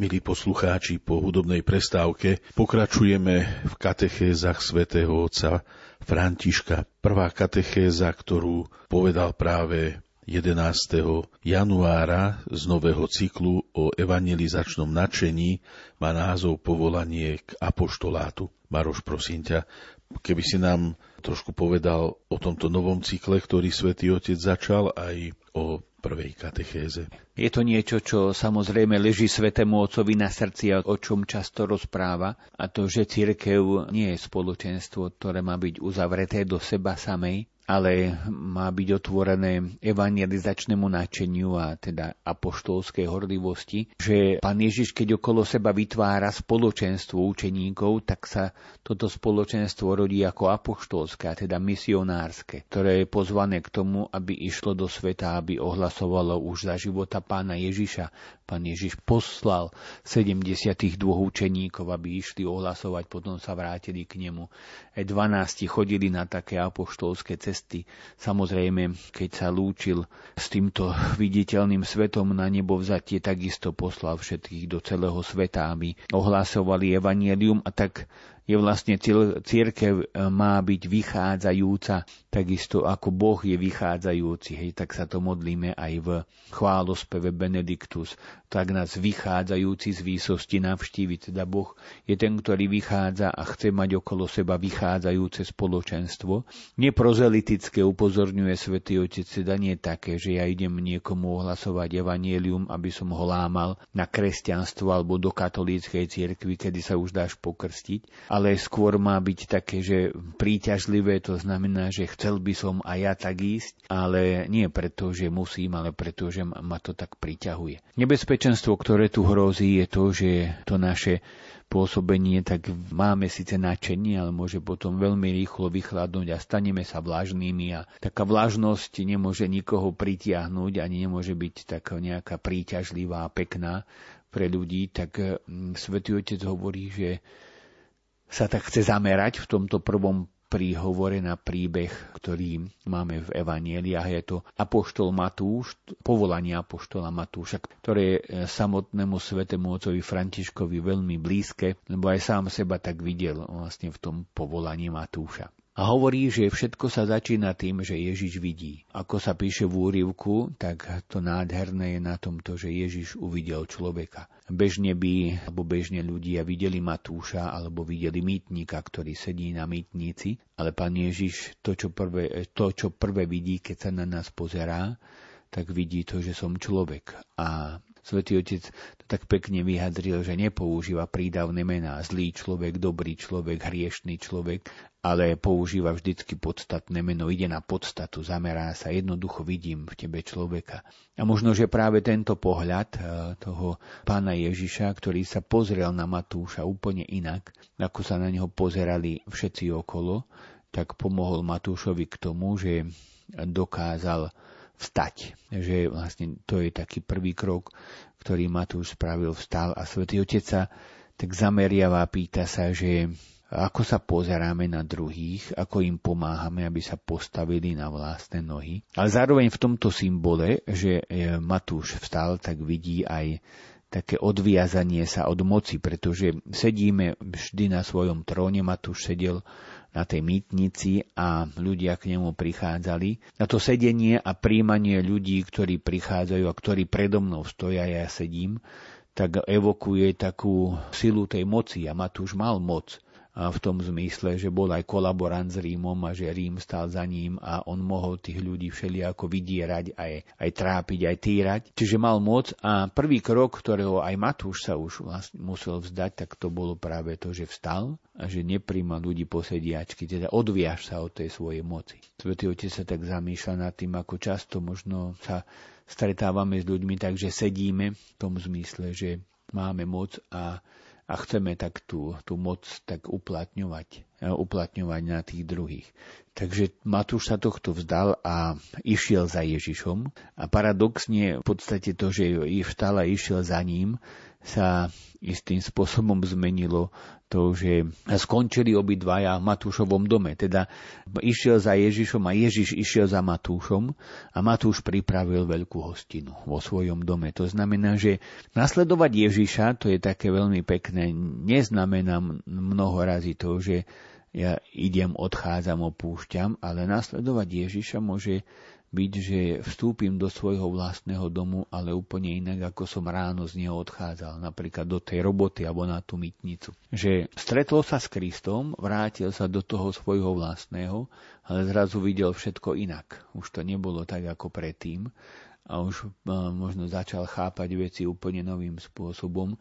Milí poslucháči, po hudobnej prestávke pokračujeme v katechézach svätého otca Františka. Prvá katechéza, ktorú povedal práve 11. januára z nového cyklu o evangelizačnom nadšení má názov Povolanie k apoštolátu. Maroš, prosím ťa, keby si nám trošku povedal o tomto novom cykle, ktorý svätý Otec začal, aj o prvej katechéze. Je to niečo, čo samozrejme leží Svetému Otcovi na srdci a o čom často rozpráva, a to, že církev nie je spoločenstvo, ktoré má byť uzavreté do seba samej, ale má byť otvorené evangelizačnému načeniu a teda apoštolskej horlivosti, že pán Ježiš, keď okolo seba vytvára spoločenstvo učeníkov, tak sa toto spoločenstvo rodí ako apoštolské, a teda misionárske, ktoré je pozvané k tomu, aby išlo do sveta, aby ohlasovalo už za života pána Ježiša. Pán Ježiš poslal 72 učeníkov, aby išli ohlasovať, potom sa vrátili k nemu. Aj 12 chodili na také apoštolské cesty cesty. Samozrejme, keď sa lúčil s týmto viditeľným svetom na nebo vzatie, takisto poslal všetkých do celého sveta, aby ohlásovali evanielium a tak je vlastne církev e, má byť vychádzajúca, takisto ako Boh je vychádzajúci. Hej, tak sa to modlíme aj v chválospeve Benediktus. Tak nás vychádzajúci z výsosti navštívi. Teda Boh je ten, ktorý vychádza a chce mať okolo seba vychádzajúce spoločenstvo. Neprozelitické upozorňuje svätý Otec, teda nie také, že ja idem niekomu ohlasovať evanielium, aby som ho lámal na kresťanstvo alebo do katolíckej cirkvi, kedy sa už dáš pokrstiť, ale skôr má byť také, že príťažlivé, to znamená, že chcel by som aj ja tak ísť, ale nie preto, že musím, ale preto, že ma to tak priťahuje. Nebezpečenstvo, ktoré tu hrozí, je to, že to naše pôsobenie, tak máme síce načenie, ale môže potom veľmi rýchlo vychladnúť a staneme sa vlažnými a taká vlažnosť nemôže nikoho pritiahnuť ani nemôže byť taká nejaká príťažlivá a pekná pre ľudí, tak mm, Svetý Otec hovorí, že sa tak chce zamerať v tomto prvom príhovore na príbeh, ktorý máme v Evanieliach. Je to Apoštol Matúš, povolanie Apoštola Matúša, ktoré je samotnému svetému ocovi Františkovi veľmi blízke, lebo aj sám seba tak videl vlastne v tom povolaní Matúša. A hovorí, že všetko sa začína tým, že Ježiš vidí. Ako sa píše v úrivku, tak to nádherné je na tomto, že Ježiš uvidel človeka. Bežne by, alebo bežne ľudia videli Matúša, alebo videli mýtnika, ktorý sedí na mýtnici, ale pán Ježiš to, čo prvé, to, čo prvé vidí, keď sa na nás pozerá, tak vidí to, že som človek. A Svetý Otec to tak pekne vyjadril, že nepoužíva prídavné mená. Zlý človek, dobrý človek, hriešný človek, ale používa vždycky podstatné meno, ide na podstatu, zamerá sa, jednoducho vidím v tebe človeka. A možno, že práve tento pohľad eh, toho pána Ježiša, ktorý sa pozrel na Matúša úplne inak, ako sa na neho pozerali všetci okolo, tak pomohol Matúšovi k tomu, že dokázal vstať. Že vlastne to je taký prvý krok, ktorý Matúš spravil, vstal a Svetý Otec sa tak zameriava, pýta sa, že ako sa pozeráme na druhých, ako im pomáhame, aby sa postavili na vlastné nohy. Ale zároveň v tomto symbole, že e, Matúš vstal, tak vidí aj také odviazanie sa od moci, pretože sedíme vždy na svojom tróne, Matúš sedel na tej mýtnici a ľudia k nemu prichádzali. Na to sedenie a príjmanie ľudí, ktorí prichádzajú a ktorí predo mnou stoja, ja sedím, tak evokuje takú silu tej moci a Matúš mal moc v tom zmysle, že bol aj kolaborant s Rímom a že Rím stal za ním a on mohol tých ľudí všelijako vydierať, aj, aj trápiť, aj týrať. Čiže mal moc a prvý krok, ktorého aj Matúš sa už vlastne musel vzdať, tak to bolo práve to, že vstal a že nepríjma ľudí posediačky, teda odviaž sa od tej svojej moci. Svetý Otec sa tak zamýšľa nad tým, ako často možno sa stretávame s ľuďmi tak, že sedíme v tom zmysle, že máme moc a a chceme tak tú, tú moc tak uplatňovať, uplatňovať na tých druhých. Takže Matúš sa tohto vzdal a išiel za Ježišom. A paradoxne v podstate to, že stále išiel za ním, sa istým spôsobom zmenilo to, že skončili obidvaja v Matúšovom dome. Teda išiel za Ježišom a Ježiš išiel za Matúšom a Matúš pripravil veľkú hostinu vo svojom dome. To znamená, že nasledovať Ježiša, to je také veľmi pekné, neznamená mnoho razy to, že ja idem, odchádzam, opúšťam, ale nasledovať Ježiša môže byť, že vstúpim do svojho vlastného domu, ale úplne inak, ako som ráno z neho odchádzal, napríklad do tej roboty alebo na tú mytnicu. Že stretol sa s Kristom, vrátil sa do toho svojho vlastného, ale zrazu videl všetko inak. Už to nebolo tak ako predtým a už e, možno začal chápať veci úplne novým spôsobom.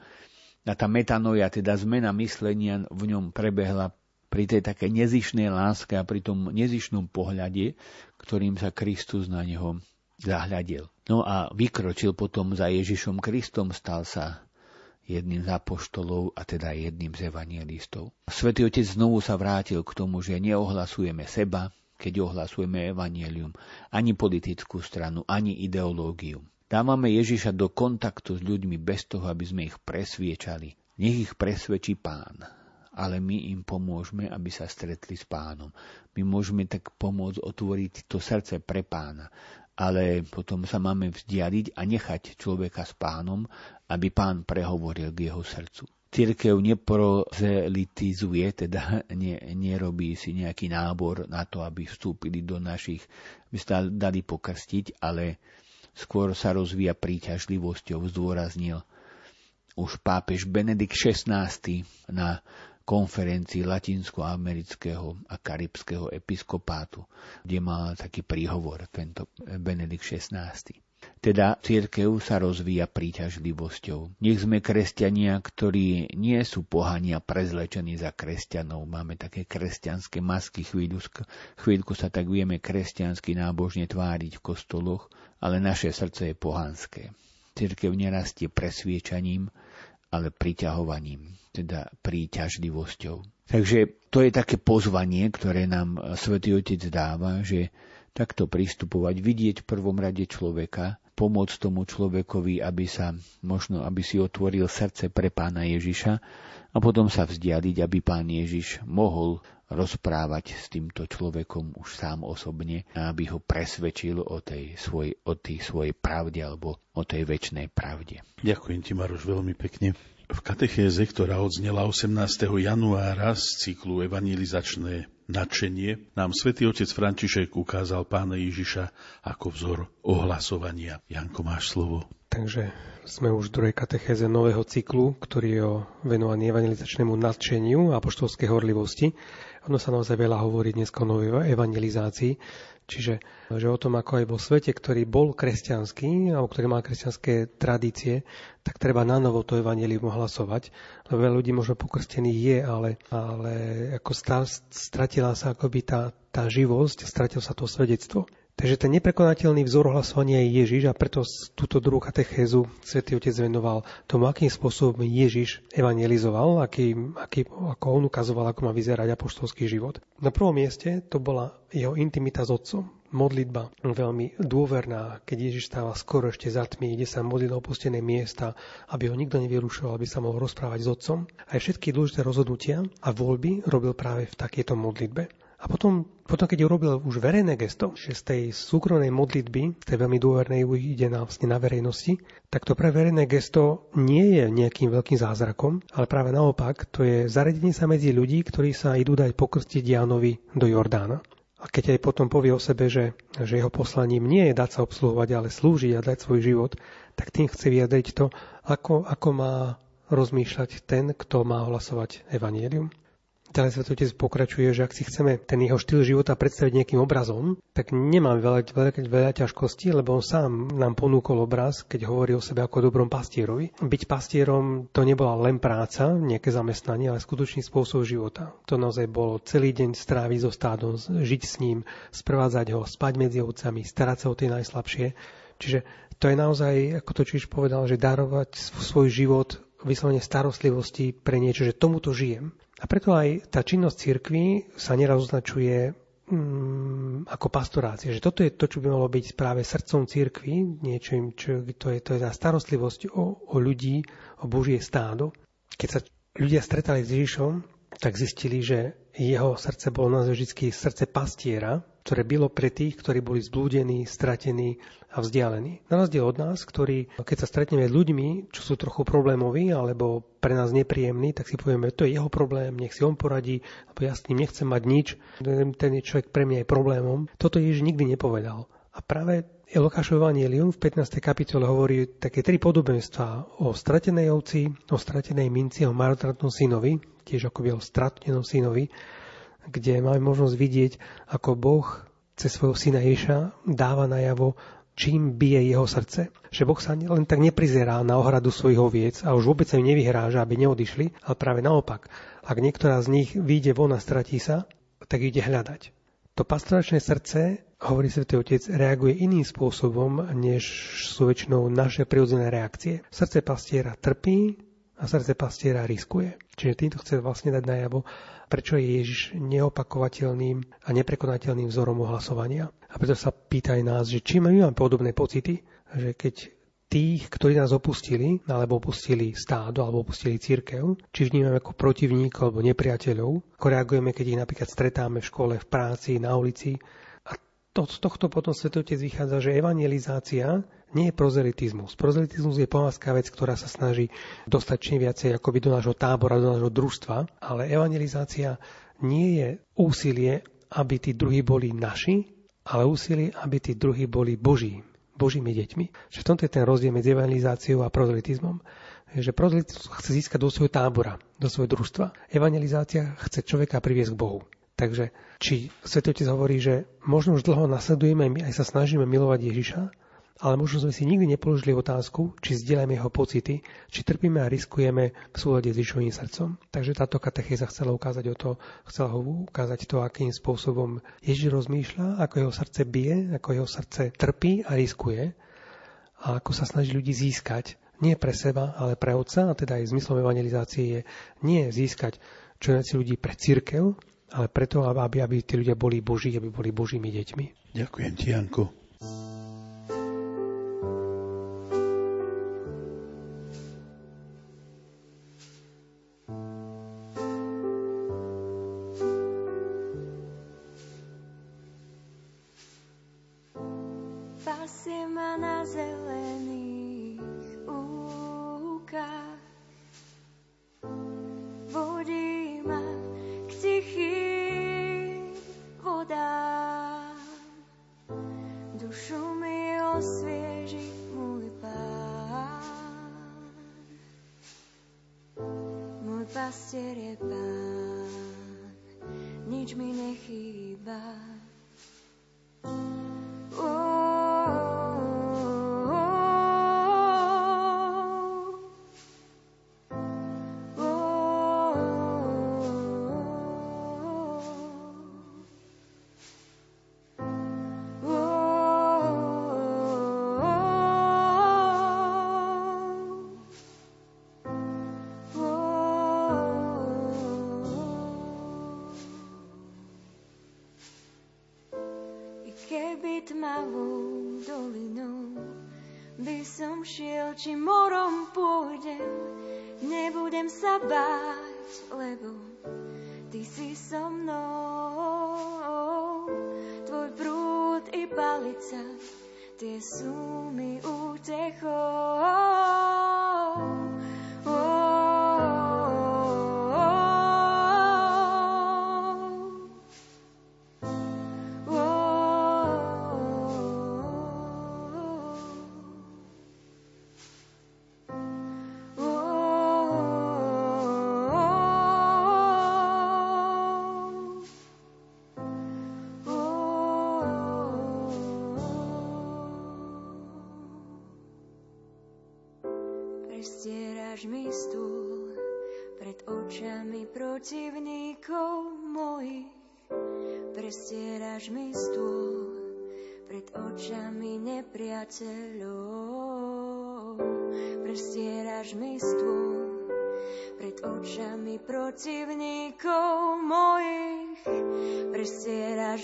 A tá metanoja, teda zmena myslenia v ňom prebehla pri tej také nezišnej láske a pri tom nezišnom pohľade, ktorým sa Kristus na neho zahľadil. No a vykročil potom za Ježišom Kristom, stal sa jedným z apoštolov a teda jedným z evangelistov. Svetý Otec znovu sa vrátil k tomu, že neohlasujeme seba, keď ohlasujeme evanielium, ani politickú stranu, ani ideológiu. Dávame Ježiša do kontaktu s ľuďmi bez toho, aby sme ich presviečali. Nech ich presvedčí pán ale my im pomôžeme, aby sa stretli s pánom. My môžeme tak pomôcť otvoriť to srdce pre pána, ale potom sa máme vzdialiť a nechať človeka s pánom, aby pán prehovoril k jeho srdcu. Církev neprozelitizuje, teda ne, nerobí si nejaký nábor na to, aby vstúpili do našich, by sa dali pokrstiť, ale skôr sa rozvíja príťažlivosťou, zdôraznil už pápež Benedikt XVI na konferencii latinskoamerického a karibského episkopátu, kde mal taký príhovor tento Benedikt XVI. Teda církev sa rozvíja príťažlivosťou. Nech sme kresťania, ktorí nie sú pohania prezlečení za kresťanov. Máme také kresťanské masky, chvíľku sa tak vieme kresťansky nábožne tváriť v kostoloch, ale naše srdce je pohanské. Církev nerastie presviečaním, ale priťahovaním, teda príťažlivosťou. Takže to je také pozvanie, ktoré nám Svetý Otec dáva, že takto pristupovať, vidieť v prvom rade človeka, pomôcť tomu človekovi, aby sa možno, aby si otvoril srdce pre pána Ježiša a potom sa vzdialiť, aby pán Ježiš mohol rozprávať s týmto človekom už sám osobne, aby ho presvedčil o tej, svoj, o tej svojej pravde alebo o tej väčšnej pravde. Ďakujem ti, Maroš, veľmi pekne. V katechéze, ktorá odznela 18. januára z cyklu Evangelizačné nadšenie, nám svätý otec František ukázal pána Ježiša ako vzor ohlasovania. Janko, máš slovo. Takže sme už v druhej katechéze nového cyklu, ktorý je venovaný evangelizačnému nadšeniu a poštolskej horlivosti. Ono sa naozaj veľa hovorí dnes o novej evangelizácii, čiže že o tom, ako aj vo svete, ktorý bol kresťanský, alebo ktorý má kresťanské tradície, tak treba na novo to evangelium hlasovať. Lebo veľa ľudí možno pokrstených je, ale, ale ako stratila sa akoby tá, tá živosť, stratilo sa to svedectvo. Takže ten neprekonateľný vzor hlasovania je Ježiš a preto túto druhú katechézu svätý Otec venoval tomu, akým spôsobom Ježiš evangelizoval, aký, aký, ako on ukazoval, ako má vyzerať apoštolský život. Na prvom mieste to bola jeho intimita s Otcom, modlitba veľmi dôverná, keď Ježiš stáva skoro ešte za tmy, ide sa modliť na opustené miesta, aby ho nikto nevyrušoval, aby sa mohol rozprávať s Otcom. Aj všetky dôležité rozhodnutia a voľby robil práve v takejto modlitbe. A potom, potom keď urobil už verejné gesto, že z tej súkromnej modlitby, z tej veľmi dôvernej ide na, vlastne na verejnosti, tak to pre verejné gesto nie je nejakým veľkým zázrakom, ale práve naopak, to je zaredenie sa medzi ľudí, ktorí sa idú dať pokrstiť Jánovi do Jordána. A keď aj potom povie o sebe, že, že jeho poslaním nie je dať sa obsluhovať, ale slúžiť a dať svoj život, tak tým chce vyjadriť to, ako, ako má rozmýšľať ten, kto má hlasovať evanielium. Ďalej Svetý Otec pokračuje, že ak si chceme ten jeho štýl života predstaviť nejakým obrazom, tak nemám veľa, veľa, veľa ťažkostí, lebo on sám nám ponúkol obraz, keď hovorí o sebe ako dobrom pastierovi. Byť pastierom to nebola len práca, nejaké zamestnanie, ale skutočný spôsob života. To naozaj bolo celý deň stráviť so stádom, žiť s ním, sprevádzať ho, spať medzi ovcami, starať sa o tie najslabšie. Čiže to je naozaj, ako to Čiž povedal, že darovať svoj život vyslovene starostlivosti pre niečo, že tomuto žijem. A preto aj tá činnosť cirkvi sa neraz označuje mm, ako pastorácia. Že toto je to, čo by malo byť práve srdcom cirkvi, niečo, čo, to, je, to je tá starostlivosť o, o ľudí, o Božie stádo. Keď sa ľudia stretali s Ježišom, tak zistili, že jeho srdce bolo naozaj vždy srdce pastiera, ktoré bylo pre tých, ktorí boli zblúdení, stratení a vzdialení. Na rozdiel od nás, ktorí, keď sa stretneme s ľuďmi, čo sú trochu problémoví alebo pre nás nepríjemní, tak si povieme, to je jeho problém, nech si on poradí, lebo ja s ním nechcem mať nič, ten je človek pre mňa je problémom. Toto Ježiš nikdy nepovedal. A práve Lukášov Evangelium v 15. kapitole hovorí také tri podobenstva o stratenej ovci, o stratenej minci, o marotratnom synovi, tiež ako o stratenom synovi, kde máme možnosť vidieť, ako Boh cez svojho syna Ježa dáva najavo, čím bije jeho srdce. Že Boh sa len tak neprizerá na ohradu svojich oviec a už vôbec sa im nevyhráža, aby neodišli, ale práve naopak. Ak niektorá z nich vyjde von a stratí sa, tak ide hľadať. To pastoračné srdce, hovorí Svetý Otec, reaguje iným spôsobom, než sú väčšinou naše prirodzené reakcie. Srdce pastiera trpí a srdce pastiera riskuje. Čiže týmto chce vlastne dať najavo, prečo je Ježiš neopakovateľným a neprekonateľným vzorom ohlasovania. A preto sa pýta aj nás, že či my máme podobné pocity, že keď tých, ktorí nás opustili, alebo opustili stádo, alebo opustili církev, či vnímame ako protivníkov alebo nepriateľov, ako reagujeme, keď ich napríklad stretáme v škole, v práci, na ulici. A to, z tohto potom svetotec vychádza, že evangelizácia nie je prozelitizmus. Prozelitizmus je pomáska vec, ktorá sa snaží dostať čím viacej akoby do nášho tábora, do nášho družstva, ale evangelizácia nie je úsilie, aby tí druhí boli naši, ale úsilie, aby tí druhí boli Boží. Božími deťmi. Že v tomto je ten rozdiel medzi evangelizáciou a prozelitizmom. Že prozelitizmus chce získať do svojho tábora, do svojho družstva. Evangelizácia chce človeka priviesť k Bohu. Takže či Svetotec hovorí, že možno už dlho nasledujeme, my aj sa snažíme milovať Ježiša, ale možno sme si nikdy nepoložili otázku, či zdieľame jeho pocity, či trpíme a riskujeme v súlade s Ježišovým srdcom. Takže táto katechéza chcela ukázať o to, chcela ho ukázať to, akým spôsobom Ježiš rozmýšľa, ako jeho srdce bije, ako jeho srdce trpí a riskuje a ako sa snaží ľudí získať nie pre seba, ale pre Otca, a teda aj zmyslom evangelizácie je nie získať čo ľudí pre církev, ale preto, aby, aby tí ľudia boli Boží, aby boli Božími deťmi. Ďakujem ti, Janko. by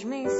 nem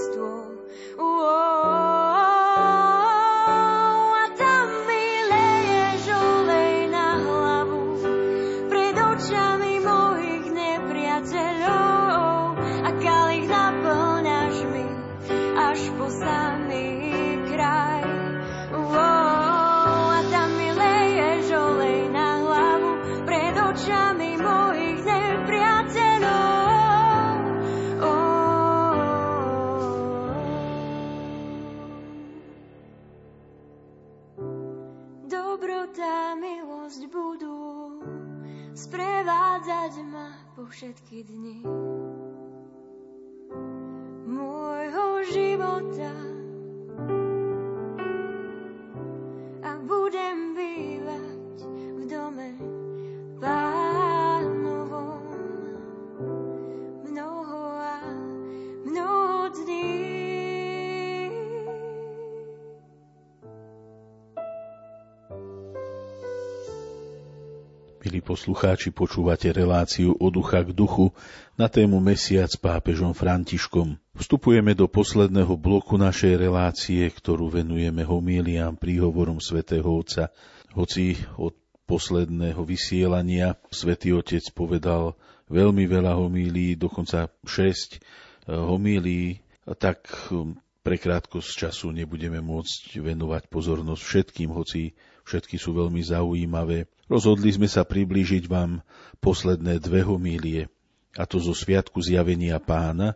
Milí poslucháči, počúvate reláciu od ducha k duchu na tému Mesiac s pápežom Františkom. Vstupujeme do posledného bloku našej relácie, ktorú venujeme homíliám príhovorom svätého Otca. Hoci od posledného vysielania svätý Otec povedal veľmi veľa homílií, dokonca 6 eh, homílií, tak hm, pre krátkosť času nebudeme môcť venovať pozornosť všetkým, hoci všetky sú veľmi zaujímavé. Rozhodli sme sa priblížiť vám posledné dve homílie, a to zo Sviatku zjavenia pána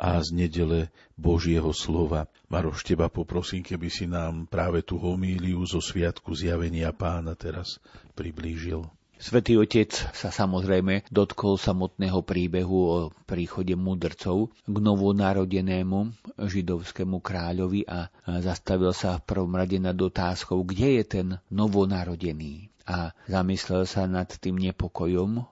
a z nedele Božieho slova. Maroš, teba poprosím, keby si nám práve tú homíliu zo Sviatku zjavenia pána teraz priblížil. Svetý Otec sa samozrejme dotkol samotného príbehu o príchode mudrcov k novonarodenému židovskému kráľovi a zastavil sa v prvom rade nad otázkou, kde je ten novonarodený a zamyslel sa nad tým nepokojom,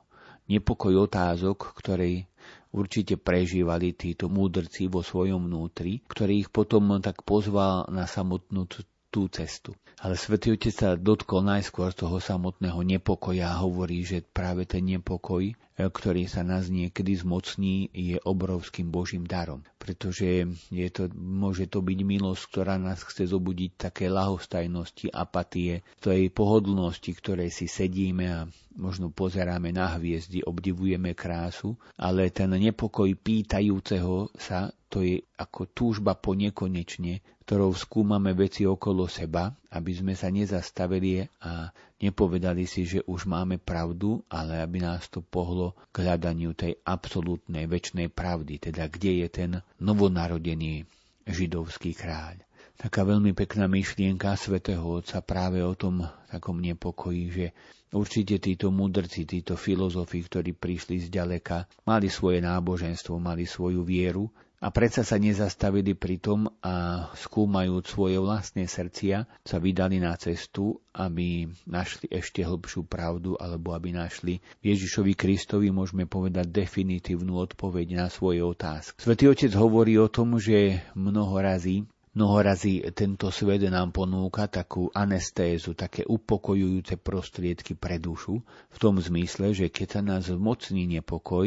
nepokoj otázok, ktorý určite prežívali títo múdrci vo svojom vnútri, ktorý ich potom tak pozval na samotnú tú cestu. Ale Svetý Otec sa dotkol najskôr toho samotného nepokoja a hovorí, že práve ten nepokoj, e, ktorý sa nás niekedy zmocní, je obrovským Božím darom. Pretože je to, môže to byť milosť, ktorá nás chce zobudiť také lahostajnosti, apatie, tej pohodlnosti, ktorej si sedíme a možno pozeráme na hviezdy, obdivujeme krásu, ale ten nepokoj pýtajúceho sa, to je ako túžba po nekonečne, ktorou skúmame veci okolo seba, aby sme sa nezastavili a nepovedali si, že už máme pravdu, ale aby nás to pohlo k hľadaniu tej absolútnej väčšnej pravdy, teda kde je ten novonarodený židovský kráľ. Taká veľmi pekná myšlienka svätého Otca práve o tom takom nepokoji, že Určite títo mudrci, títo filozofi, ktorí prišli z ďaleka, mali svoje náboženstvo, mali svoju vieru, a predsa sa nezastavili pri tom a skúmajúc svoje vlastné srdcia, sa vydali na cestu, aby našli ešte hlbšiu pravdu, alebo aby našli Ježišovi Kristovi, môžeme povedať, definitívnu odpoveď na svoje otázky. Svetý Otec hovorí o tom, že mnoho razy Mnoho razy tento svet nám ponúka takú anestézu, také upokojujúce prostriedky pre dušu, v tom zmysle, že keď sa nás zmocní nepokoj,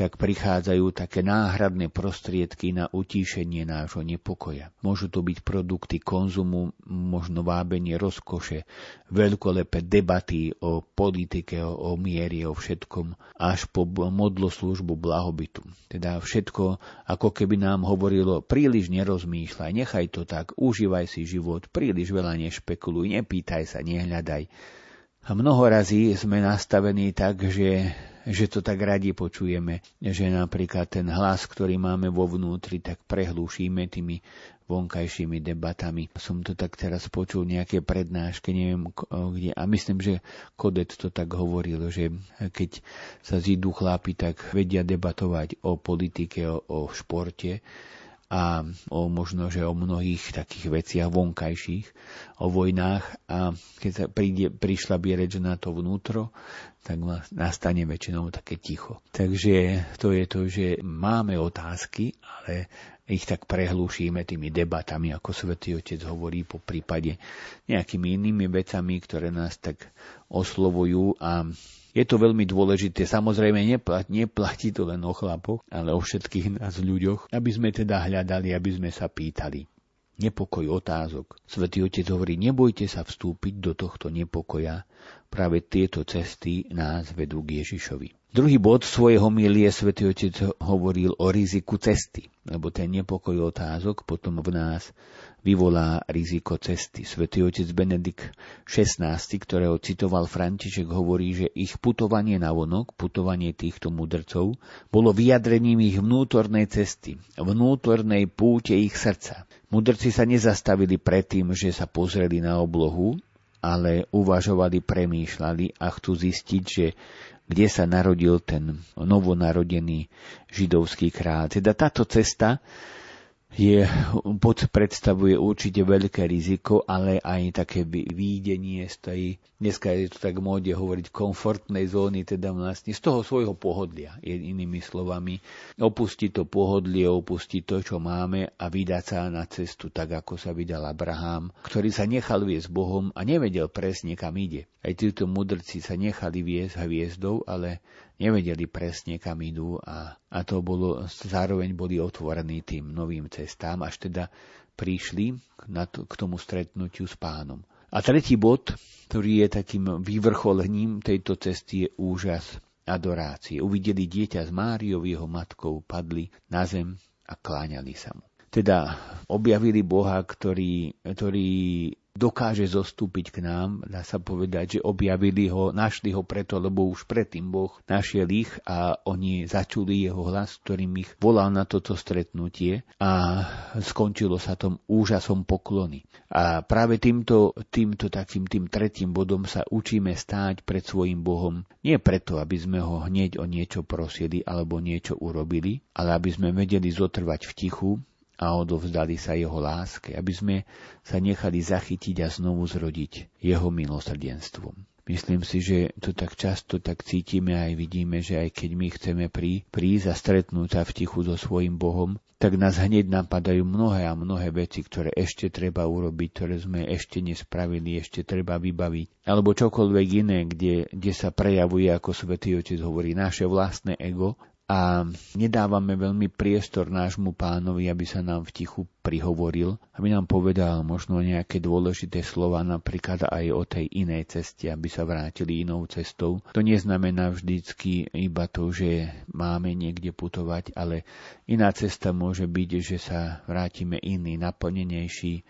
tak prichádzajú také náhradné prostriedky na utíšenie nášho nepokoja. Môžu to byť produkty konzumu, možno vábenie rozkoše, veľkolepé debaty o politike, o, mieri, o všetkom, až po modloslužbu blahobytu. Teda všetko, ako keby nám hovorilo, príliš nerozmýšľaj, nechaj to tak, užívaj si život, príliš veľa nešpekuluj, nepýtaj sa, nehľadaj. Mnoho razy sme nastavení tak, že že to tak radi počujeme, že napríklad ten hlas, ktorý máme vo vnútri, tak prehlúšime tými vonkajšími debatami. Som to tak teraz počul nejaké prednáške, neviem kde, a myslím, že Kodet to tak hovoril, že keď sa zídu chlapi, tak vedia debatovať o politike, o, o športe, a o možno, že o mnohých takých veciach vonkajších, o vojnách a keď sa príde, prišla by reč na to vnútro, tak nastane väčšinou také ticho. Takže to je to, že máme otázky, ale ich tak prehlúšime tými debatami, ako svätý Otec hovorí, po prípade nejakými inými vecami, ktoré nás tak oslovujú a je to veľmi dôležité. Samozrejme, neplatí, neplatí to len o chlapoch, ale o všetkých nás ľuďoch, aby sme teda hľadali, aby sme sa pýtali. Nepokoj otázok. Svetý Otec hovorí, nebojte sa vstúpiť do tohto nepokoja. Práve tieto cesty nás vedú k Ježišovi. Druhý bod svojho milie svätý Otec hovoril o riziku cesty, lebo ten nepokoj otázok potom v nás vyvolá riziko cesty. Svetý otec Benedikt XVI, ktorého citoval František, hovorí, že ich putovanie na vonok, putovanie týchto mudrcov, bolo vyjadrením ich vnútornej cesty, vnútornej púte ich srdca. Mudrci sa nezastavili predtým, že sa pozreli na oblohu, ale uvažovali, premýšľali a chcú zistiť, že kde sa narodil ten novonarodený židovský kráľ. Teda táto cesta je, pod, predstavuje určite veľké riziko, ale aj také výdenie z tej, dneska je to tak móde hovoriť, komfortnej zóny, teda vlastne z toho svojho pohodlia, inými slovami, opustiť to pohodlie, opustiť to, čo máme a vydať sa na cestu tak, ako sa vydal Abraham, ktorý sa nechal viesť Bohom a nevedel presne, kam ide. Aj títo mudrci sa nechali viesť hviezdou, ale nevedeli presne, kam idú a, a to bolo, zároveň boli otvorení tým novým cestám, až teda prišli na to, k tomu stretnutiu s pánom. A tretí bod, ktorý je takým vyvrcholením tejto cesty, je úžas adorácie. Uvideli dieťa s Máriou, jeho matkou, padli na zem a kláňali sa mu. Teda objavili Boha, ktorý, ktorý dokáže zostúpiť k nám, dá sa povedať, že objavili ho, našli ho preto, lebo už predtým Boh našiel ich a oni začuli jeho hlas, ktorým ich volal na toto stretnutie a skončilo sa tom úžasom poklony. A práve týmto, týmto takým tým tretím bodom sa učíme stáť pred svojim Bohom. Nie preto, aby sme ho hneď o niečo prosili alebo niečo urobili, ale aby sme vedeli zotrvať v tichu, a odovzdali sa jeho láske, aby sme sa nechali zachytiť a znovu zrodiť jeho milosrdenstvom. Myslím si, že to tak často tak cítime a aj vidíme, že aj keď my chceme prí, prísť a stretnúť sa v tichu so svojim Bohom, tak nás hneď napadajú mnohé a mnohé veci, ktoré ešte treba urobiť, ktoré sme ešte nespravili, ešte treba vybaviť. Alebo čokoľvek iné, kde, kde sa prejavuje, ako Svetý Otec hovorí, naše vlastné ego a nedávame veľmi priestor nášmu pánovi, aby sa nám v tichu prihovoril, aby nám povedal možno nejaké dôležité slova, napríklad aj o tej inej ceste, aby sa vrátili inou cestou. To neznamená vždycky iba to, že máme niekde putovať, ale iná cesta môže byť, že sa vrátime iný, naplnenejší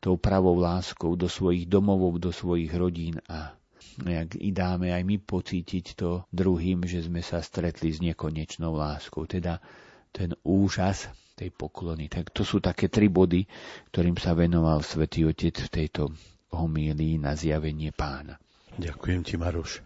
tou pravou láskou do svojich domovov, do svojich rodín a nejak i dáme aj my pocítiť to druhým, že sme sa stretli s nekonečnou láskou. Teda ten úžas tej poklony. Tak to sú také tri body, ktorým sa venoval svätý Otec v tejto homílii na zjavenie pána. Ďakujem ti, Maroš.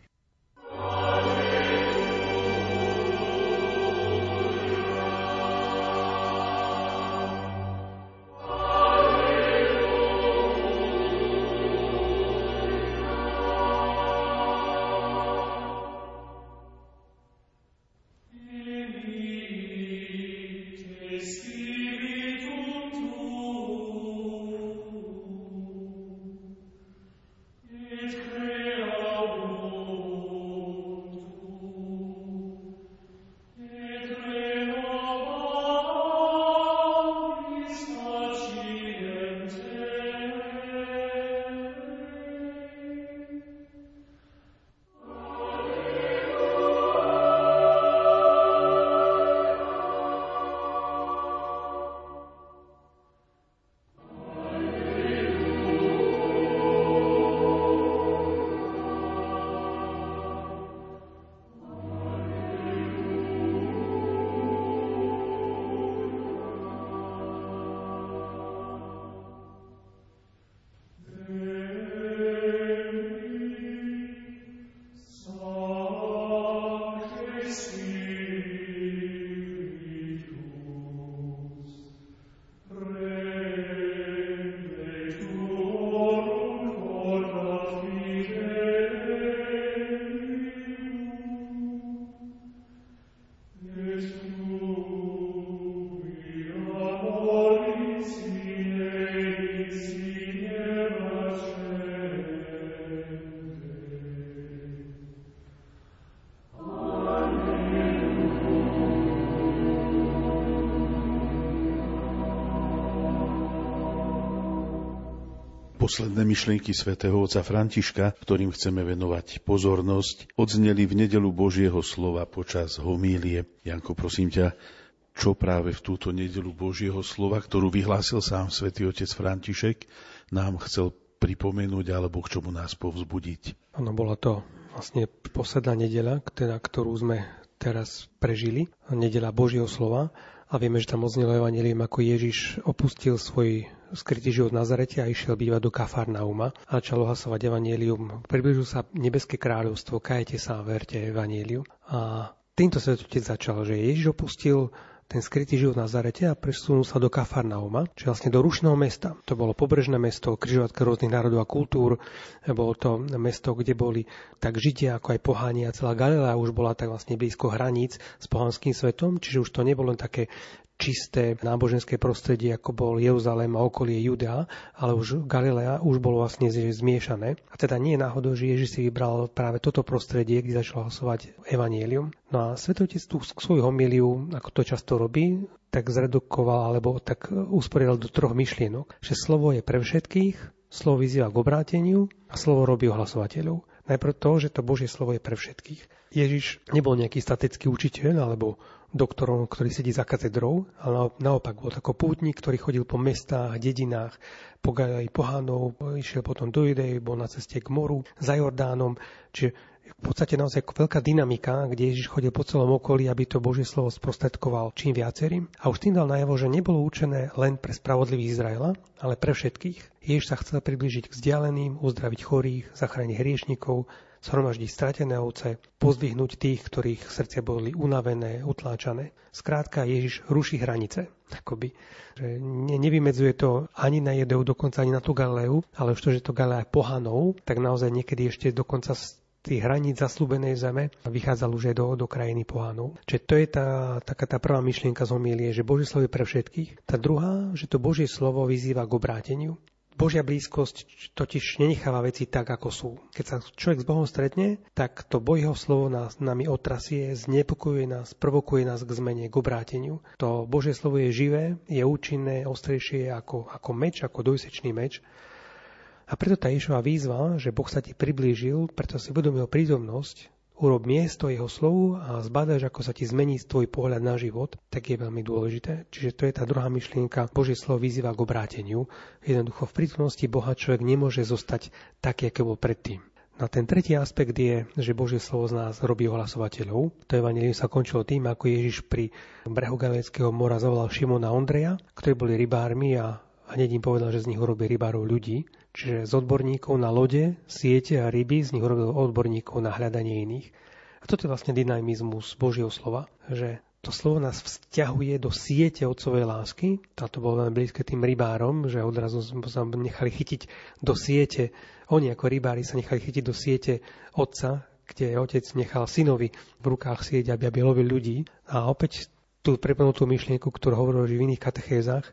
Posledné myšlienky svätého otca Františka, ktorým chceme venovať pozornosť, odzneli v nedelu Božieho slova počas homílie. Janko, prosím ťa, čo práve v túto nedelu Božieho slova, ktorú vyhlásil sám svätý otec František, nám chcel pripomenúť alebo k čomu nás povzbudiť. Áno, bola to vlastne posledná nedeľa, teda, ktorú sme teraz prežili, nedeľa Božieho slova a vieme, že tam oznelo evanelium, ako Ježiš opustil svoj skrytý život v Nazarete a išiel bývať do Kafarnauma a začal ohlasovať evanelium. Približil sa nebeské kráľovstvo, kajete sa verte evaneliu. A týmto to začal, že Ježiš opustil ten skrytý život na Nazarete a presunul sa do Kafarnauma, čiže vlastne do rušného mesta. To bolo pobrežné mesto, križovatka rôznych národov a kultúr. Bolo to mesto, kde boli tak Židia, ako aj poháni a celá Galilea už bola tak vlastne blízko hraníc s pohanským svetom, čiže už to nebolo len také čisté náboženské prostredie, ako bol Jeruzalém a okolie Judea, ale už Galilea už bolo vlastne zmiešané. A teda nie je náhodou, že Ježiš si vybral práve toto prostredie, kde začal hlasovať evanielium. No a Svetotec tú svoju homiliu, ako to často robí, tak zredukoval alebo tak usporiadal do troch myšlienok, že slovo je pre všetkých, slovo vyzýva k obráteniu a slovo robí ohlasovateľov. Najprv to, že to Božie slovo je pre všetkých. Ježiš nebol nejaký statický učiteľ alebo doktorom, ktorý sedí za katedrou, ale naopak bol ako pútnik, ktorý chodil po mestách, dedinách, po pohánov, išiel potom do Judei, bol na ceste k moru, za Jordánom, čiže v podstate naozaj veľká dynamika, kde Ježiš chodil po celom okolí, aby to Božie slovo sprostredkoval čím viacerým. A už tým dal najavo, že nebolo určené len pre spravodlivých Izraela, ale pre všetkých. Ježiš sa chcel približiť k vzdialeným, uzdraviť chorých, zachrániť hriešnikov, zhromaždiť stratené ovce, pozdvihnúť tých, ktorých srdcia boli unavené, utláčané. Skrátka, Ježiš ruší hranice. Akoby, že ne, nevymedzuje to ani na Jedeu, dokonca ani na tú Galileu, ale už to, že to Galilea pohanov, tak naozaj niekedy ešte dokonca tých hraníc zaslúbenej zeme vychádzal už aj do, do krajiny pohánov. Čiže to je tá, taká tá prvá myšlienka z homilie, že Božie slovo je pre všetkých. Tá druhá, že to Božie slovo vyzýva k obráteniu. Božia blízkosť totiž nenecháva veci tak, ako sú. Keď sa človek s Bohom stretne, tak to Božieho slovo nás nami otrasie, znepokojuje nás, provokuje nás k zmene, k obráteniu. To Božie slovo je živé, je účinné, ostrejšie ako, ako meč, ako dojsečný meč. A preto tá Ješova výzva, že Boh sa ti priblížil, preto si uvedomil prítomnosť, urob miesto jeho slovu a zbadáš, ako sa ti zmení tvoj pohľad na život, tak je veľmi dôležité. Čiže to je tá druhá myšlienka. Božie slovo vyzýva k obráteniu. Jednoducho v prítomnosti Boha človek nemôže zostať tak, aké bol predtým. Na ten tretí aspekt je, že Božie slovo z nás robí ohlasovateľov. To evanelium sa končilo tým, ako Ježiš pri brehu Galileckého mora zavolal Šimona Ondreja, ktorí boli rybármi a hneď im povedal, že z nich urobí rybárov ľudí. Čiže z odborníkov na lode, siete a ryby z nich urobil odborníkov na hľadanie iných. A toto je vlastne dynamizmus Božieho slova, že to slovo nás vzťahuje do siete otcovej lásky. Táto bolo veľmi blízke tým rybárom, že odrazu sa nechali chytiť do siete. Oni ako rybári sa nechali chytiť do siete otca, kde otec nechal synovi v rukách sieť, aby, aby lovil ľudí. A opäť tú preplnutú myšlienku, ktorú hovoril v iných katechézach,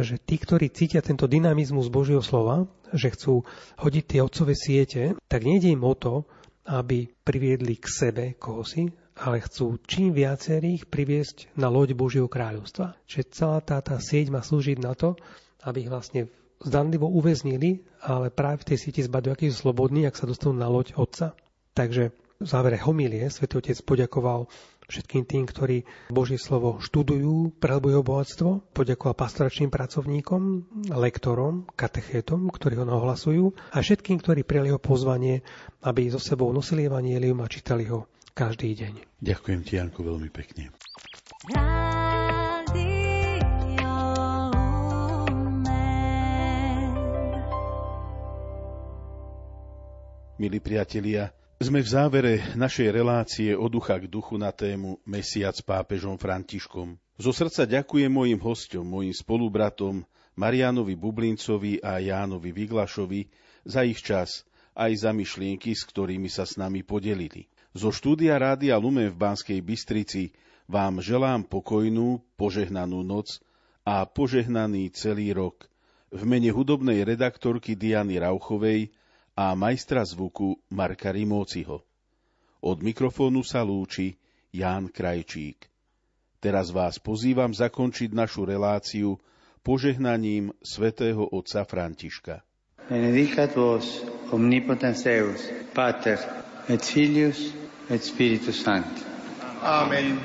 že tí, ktorí cítia tento dynamizmus Božieho slova, že chcú hodiť tie otcové siete, tak nejde im o to, aby priviedli k sebe koho si, ale chcú čím viacerých priviesť na loď Božieho kráľovstva. Čiže celá tá, tá sieť má slúžiť na to, aby ich vlastne zdanlivo uväznili, ale práve v tej sieti zbadujú, aký sú slobodní, ak sa dostanú na loď Otca. Takže v závere homilie Svetý Otec poďakoval všetkým tým, ktorí Božie slovo študujú, prehlbujú bohatstvo. Poďakoval pastoračným pracovníkom, lektorom, katechétom, ktorí ho nahlasujú a všetkým, ktorí prijali ho pozvanie, aby so sebou nosili evanielium a čítali ho každý deň. Ďakujem ti, Janko, veľmi pekne. Milí priatelia, sme v závere našej relácie od ducha k duchu na tému Mesiac pápežom Františkom. Zo srdca ďakujem mojim hostom, mojim spolubratom Marianovi Bublincovi a Jánovi Vyglašovi za ich čas, aj za myšlienky, s ktorými sa s nami podelili. Zo štúdia Rádia Lumen v Banskej Bystrici vám želám pokojnú, požehnanú noc a požehnaný celý rok. V mene hudobnej redaktorky Diany Rauchovej a majstra zvuku Marka Rimóciho. Od mikrofónu sa lúči Ján Krajčík. Teraz vás pozývam zakončiť našu reláciu požehnaním svätého otca Františka. Benedicat vos omnipotens Deus, Pater et Filius et Spiritus Sancti. Amen.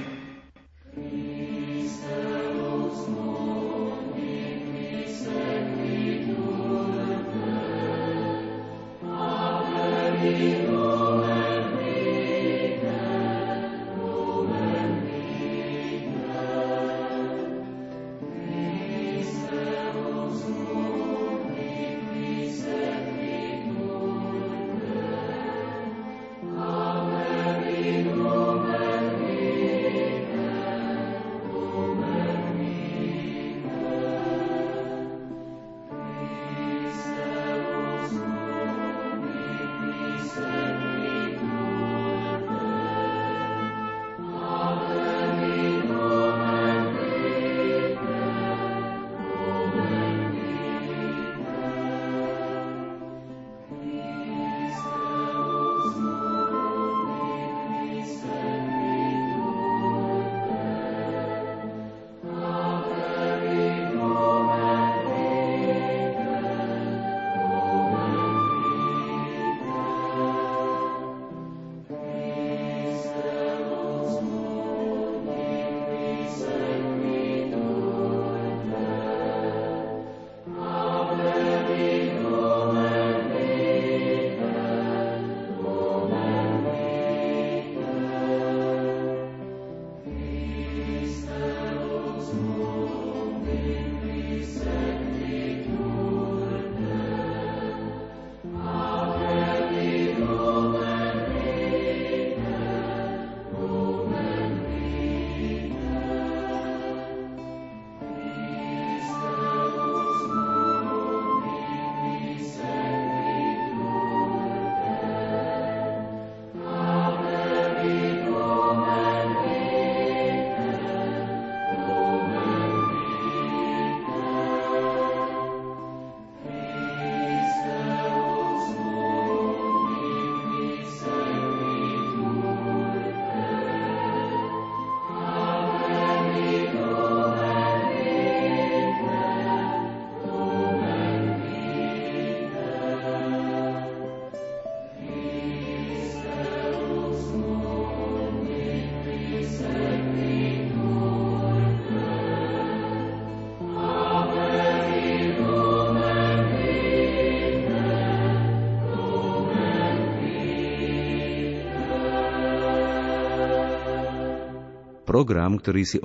Program, ktorý si